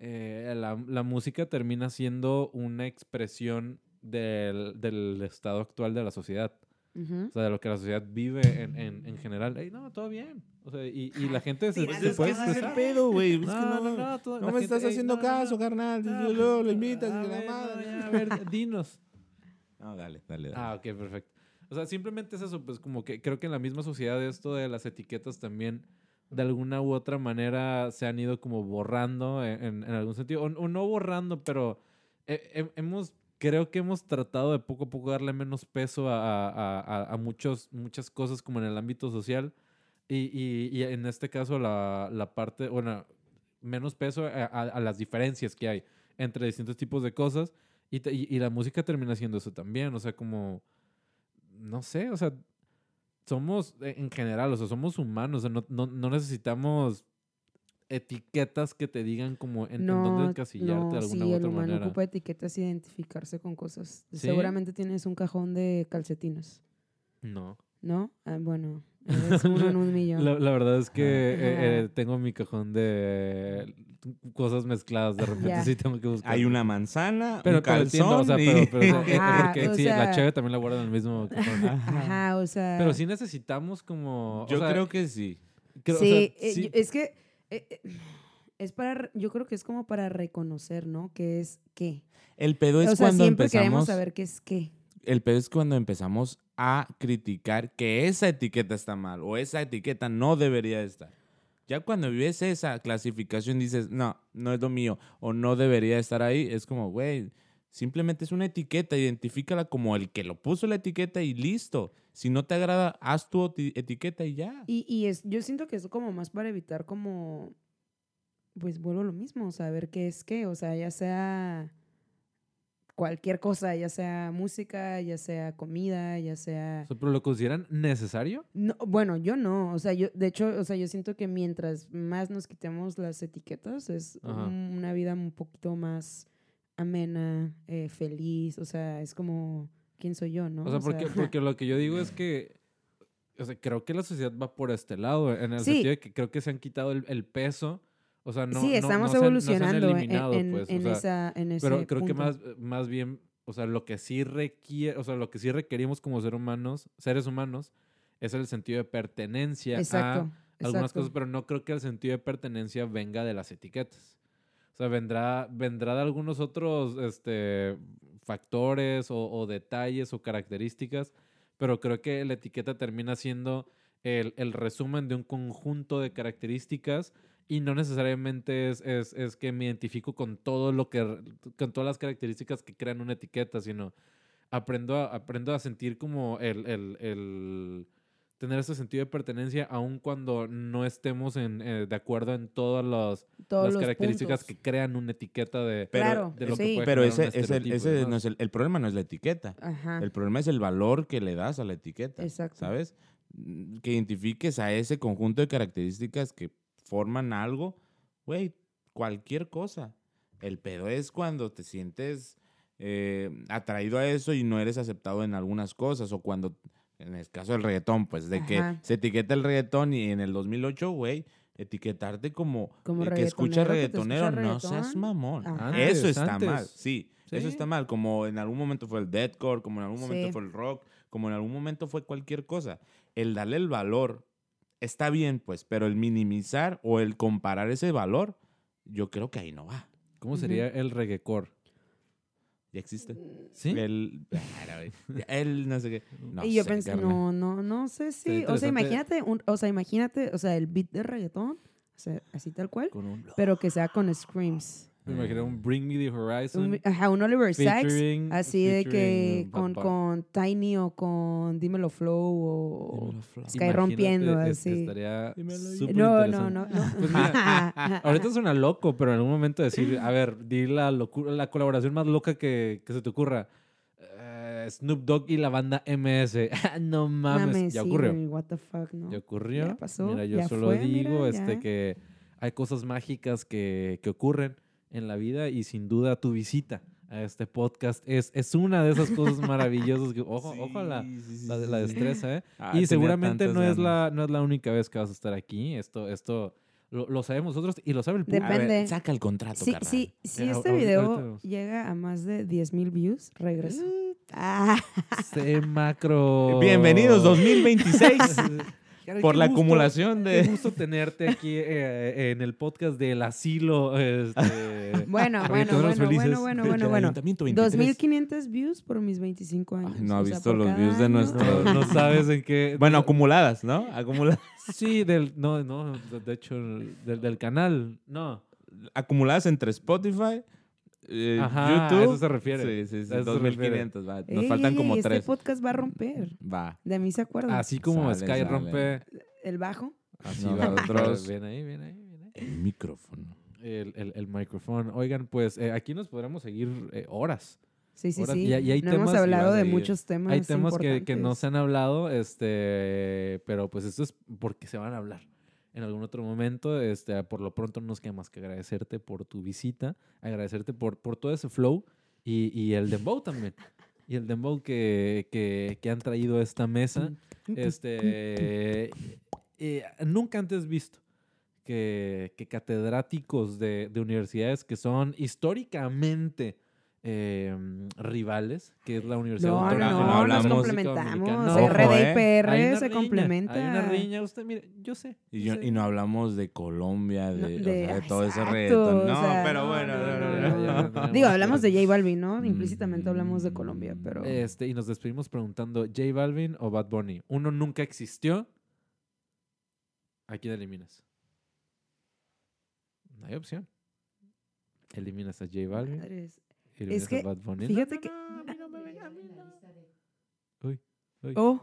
eh, la, la, música termina siendo una expresión del, del estado actual de la sociedad. O sea, de lo que la sociedad vive en, en, en general. Ey, no, todo bien. O sea, y, y la gente se, se puede expresar. pedo, güey? No, no, no, no, no me estás haciendo caso, carnal. Luego lo invitas y la madre. a ver, dinos. No, dale, dale, dale. Ah, ok, perfecto. O sea, simplemente es eso, pues como que creo que en la misma sociedad esto de las etiquetas también de alguna u otra manera se han ido como borrando en, en- en algún sentido. O, o no borrando, pero he- he- hemos, creo que hemos tratado de poco a poco darle menos peso a, a- a- a muchos, muchas cosas como en el ámbito social. Y, y- y en este caso la, la parte, bueno, menos peso a, las diferencias que hay entre distintos tipos de cosas. Y, te- y la música termina siendo eso también. O sea, como, no sé, o sea, somos eh, en general, o sea, somos humanos, o sea, no, no, no necesitamos etiquetas que te digan como en, en dónde encasillarte no, de alguna sí, u el otra humano manera. ocupa etiquetas identificarse con cosas. ¿Sí? Seguramente tienes un cajón de calcetines, No. ¿No? Ah, bueno, es uno en un millón. La, la verdad es que eh, eh, tengo mi cajón de cosas mezcladas. De repente Ya. sí tengo que buscar. Hay una manzana, pero, un pero calzón entiendo, o sea, y- pero, pero, eh, Ajá, porque o sí, la cheve también la guardan en el mismo cajón. Ajá, o sea... Pero sí necesitamos como... o Yo sea, creo que sí. creo- o sí, sea, eh, sí. yo- es que es para, yo creo que es como para reconocer, ¿no? ¿Qué es qué? El pedo es o sea, cuando siempre queremos empezamos. saber qué es qué. El pedo es cuando empezamos a criticar que esa etiqueta está mal o esa etiqueta no debería estar. Ya cuando ves esa clasificación dices, no, no es lo mío o no debería estar ahí, es como, güey, simplemente es una etiqueta, identifícala como el que lo puso la etiqueta y listo. Si no te agrada, haz tu eti- etiqueta y ya. Y, y es, yo siento que es como más para evitar como, pues vuelvo lo mismo, saber qué es qué, o sea, ya sea cualquier cosa, ya sea música, ya sea comida, ya sea... o sea, ¿Pero lo consideran necesario? No, bueno, yo no, o sea, yo, de hecho, o sea, yo siento que mientras más nos quitemos las etiquetas, es Ajá. una vida un poquito más amena, eh, feliz, o sea, es como, ¿quién soy yo, no? O sea, porque, porque lo que yo digo es que, o sea, creo que la sociedad va por este lado, en el Sí. sentido de que creo que se han quitado el, el peso, o sea, no sí, no- estamos no se han- no se han evolucionando en- eliminado, en, pues, o en sea, esa, en ese Pero creo que más, más bien, o sea, lo que sí requiere, o sea, lo que sí requerimos como ser humanos, seres humanos, es el sentido de pertenencia Exacto, a algunas exacto. cosas, pero no creo que el sentido de pertenencia venga de las etiquetas. O sea, vendrá, vendrá de algunos otros este, factores o, o detalles o características, pero creo que la etiqueta termina siendo el, el resumen de un conjunto de características y no necesariamente es, es, es que me identifico con todo lo que, con todas las características que crean una etiqueta, sino aprendo a, aprendo a sentir como el, el, el tener ese sentido de pertenencia aun cuando no estemos en, eh, de acuerdo en todas las, las los características puntos. que crean una etiqueta de, Pero- Claro, de lo sí. que puede Pero ese, un es el, ese no es el, el problema no es la etiqueta. Ajá, El problema es el valor que le das a la etiqueta. exacto. ¿Sabes? Mm, Que identifiques a ese conjunto de características que forman algo, güey, cualquier cosa. El pedo es cuando te sientes eh, atraído a eso y no eres aceptado en algunas cosas, o cuando, en el caso del reggaetón, pues de que se etiqueta el reggaetón y en el 2008, güey, etiquetarte como, Como eh, que escucha reggaetonero, que escucha no seas mamón. Ajá. Antes, eso está antes. mal, sí, Eso está mal, como en algún momento fue el deathcore, como en algún momento Sí. fue el rock, como en algún momento fue cualquier cosa. El darle el valor está bien, pues, pero el minimizar o el comparar ese valor, yo creo que ahí no va. ¿Cómo sería el reggaecore? Ya existe. ¿Sí? El, el no sé qué. No y yo sé, pensé, no, no, no sé si. O sea, imagínate, un- o sea, imagínate, o sea, el beat de reggaetón, o sea, así tal cual, Con un, pero que sea con screams. Me imagino un Bring Me the Horizon. Un, ajá, un Oliver Sykes, featuring- así de que con, con Tiny o con Dímelo Flow o Dímelo, Flo. Sky Imagínate, rompiendo, es- así. Estaría súper No, no, no, no. Pues mira, ahorita suena loco, pero en algún momento decir, a ver, di la, locura, la colaboración más loca que, que se te ocurra. Eh, Snoop Dogg y la banda MS. no mames, Mames, ya sí, ocurrió. what the fuck, ¿no? Ya ocurrió. Ya pasó, Mira, yo ya solo fue, digo mira, este que hay cosas mágicas que, que ocurren en la vida y sin duda tu visita a este podcast es, es una de esas cosas maravillosas que, ojo, ojo a la, Sí, la, destreza, ¿eh? Ah, y seguramente no es, la, no es la única vez que vas a estar aquí. Esto, esto lo, lo sabemos nosotros y lo sabe el público. Ver, Depende. saca el contrato, Sí, sí, si este ahorita video llega a más de 10 mil views, regreso. Mm. Ah, Se macro. Bienvenidos 2026. Por qué la gusto- acumulación Qué de... gusto tenerte aquí eh, en el podcast del asilo. Este, Bueno, bueno, bueno, felices bueno, bueno, bueno, bueno. Ayuntamiento 23. 2500 views por mis 25 años. Ay, no ha sea, visto los views de nuestro- no, no sabes en qué. Bueno, acumuladas, ¿no? Acumuladas. Sí, del. No, no, de- de hecho, del, del canal. No. acumuladas entre Spotify, eh, Ajá, a YouTube. eso se refiere. Sí, sí, sí. A eso se refiere. 2500, va. Nos Ey, faltan ey, como ey, tres. Este podcast va a romper. Va. De mí se acuerdan. Así como Sale, Sky sale. rompe. El bajo. Así Nosotros- Ven ahí, ahí, ven ahí. El micrófono. El, el, el micrófono. Oigan, pues eh, aquí nos podremos seguir eh, horas. Sí, sí, sí. y- y hay no hemos hablado a de muchos temas. Hay temas que, que no se han hablado, este, pero pues esto es porque se van a hablar en algún otro momento. Este, por lo pronto no nos queda más que agradecerte por tu visita, agradecerte por, por todo ese flow y, y el dembow también. Y el dembow que, que, que han traído a esta mesa. Este, eh, nunca antes visto que, que catedráticos de, de universidades que son históricamente eh, rivales, que es la Universidad No, no, Autónoma no, no nos complementamos. Ojo, RD y eh. PR se riña, complementan. Hay una riña, usted, mire, yo sé. Y, yo yo- sé. y no hablamos de Colombia, de, No, o de- sea, de todo ese exacto, reggaetón. o No, sea, pero no, bueno. no, no, no, no, no, no. no. Digo, hablamos de J Balvin, ¿no? Implícitamente hablamos de Colombia, pero... Este, y nos despedimos preguntando, ¿J Balvin o Bad Bunny? Uno nunca existió. ¿A quién eliminas? No hay opción. Eliminas a J Balvin. Madres. Eliminas que, a Bad Bunny. Fíjate que... Uy, uy. Oh,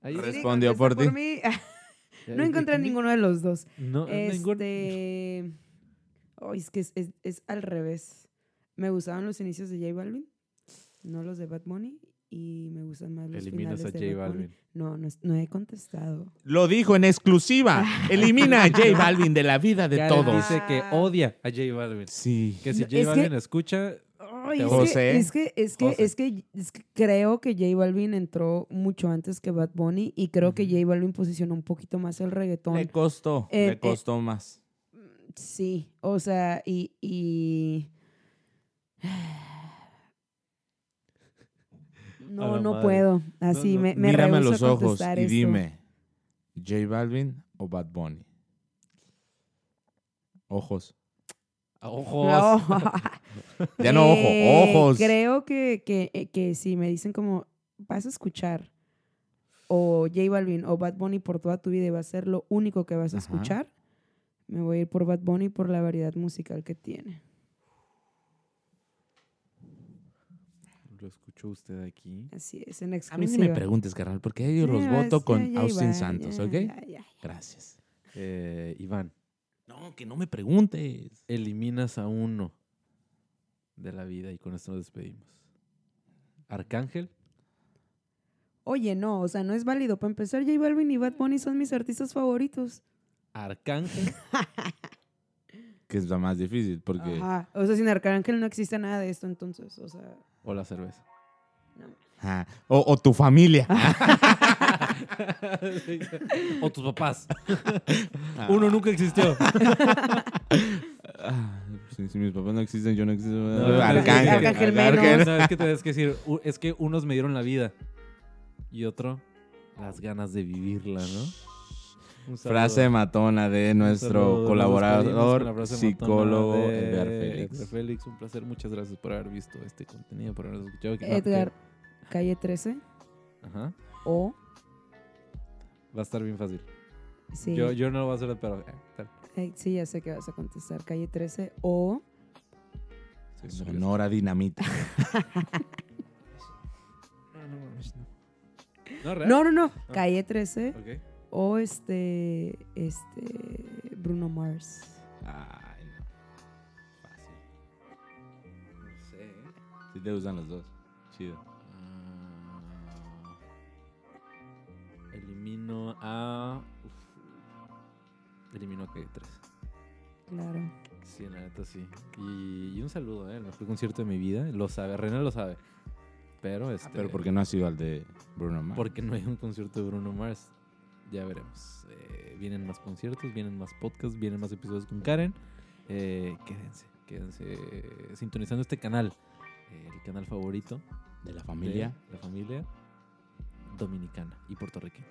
Ahí- Respondió por ti. no ¿y encontré ninguno de los dos. No, ningún- Este... Oh, es que es, es- es al revés. Me gustaban los inicios de J Balvin, no los de Bad Bunny, y me gustan más los Eliminas finales a de J. Balvin. No, no, es- no he contestado. Lo dijo en exclusiva. Elimina a J Balvin de la vida de Karen todos. dice que odia a J Balvin. Sí. Que si No, J es que- Balvin escucha, Ay, es, José. que, es que es que José. es que es que creo que J Balvin entró mucho antes que Bad Bunny y creo que. J Balvin posicionó un poquito más el reggaetón. Le costó, Eh, le eh, costó más. Sí, o sea, y, y... A No, no madre. puedo. Así no. me, me Mírame a los a ojos y esto. dime, ¿J Balvin o Bad Bunny? Ojos. Ojos. No. Ya no ojo, Eh, ojos. Creo que, que, eh, que si me dicen como, vas a escuchar o J Balvin o Bad Bunny por toda tu vida y va a ser lo único que vas a Ajá. escuchar, me voy a ir por Bad Bunny por la variedad musical que tiene. Lo escuchó usted aquí. Así es, en A exclusiva. mí ni me preguntes, carnal, porque yo los Ya, voto con Austin Santos, ya, ¿ok? ya, ya. Gracias. Eh, Iván, No, que no me preguntes. eliminas a uno de la vida y con esto nos despedimos. Arcángel, Oye, no, o sea, no es válido. Para empezar, J Balvin y Bad Bunny son mis artistas favoritos. Arcángel, Que es lo más difícil, porque... Ajá. O sea, sin Arcángel no existe nada de esto, entonces, o sea... o la cerveza. Ajá. O, o tu familia. o tus papás. Uno nunca existió. Ah, si, si mis papás no existen, yo no existo. No, Arcángel. Arcángel menos. No, es que te tienes que decir, es que unos me dieron la vida y otro las ganas de vivirla, ¿no? Frase matona de nuestro colaborador, psicólogo de Edgar Félix. Edgar Félix, un placer. Muchas gracias por haber visto este contenido, por habernos escuchado. Edgar, calle 13 que- Ajá. o... Va a estar bien fácil. Sí, Yo, yo no lo voy a hacer, pero... eh, tal. eh, sí, ya sé que vas a contestar. Calle 13 o... Sonora Dinamita. No, no, no. No, real. No, no, no. Calle 13 Ok. o este... Este... Bruno Mars. Ay, no. Fácil. No sé. ¿eh? Sí te gustan los dos. Chido. Elimino a. uf, elimino a Calle 3. Claro. Sí, la neta sí. Y, y un saludo, ¿eh? El mejor concierto de mi vida. Lo sabe, René lo sabe. Pero este. Ah, Pero ¿por qué no has ido al de Bruno Mars? Porque no hay un concierto de Bruno Mars. Ya veremos. Eh, vienen más conciertos, vienen más podcasts, vienen más episodios con Karen. Eh, quédense, quédense eh, sintonizando este canal. eh, el canal favorito de la de familia. la familia dominicana y puertorriqueña.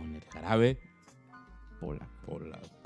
Con el jarabe Hola. polaco.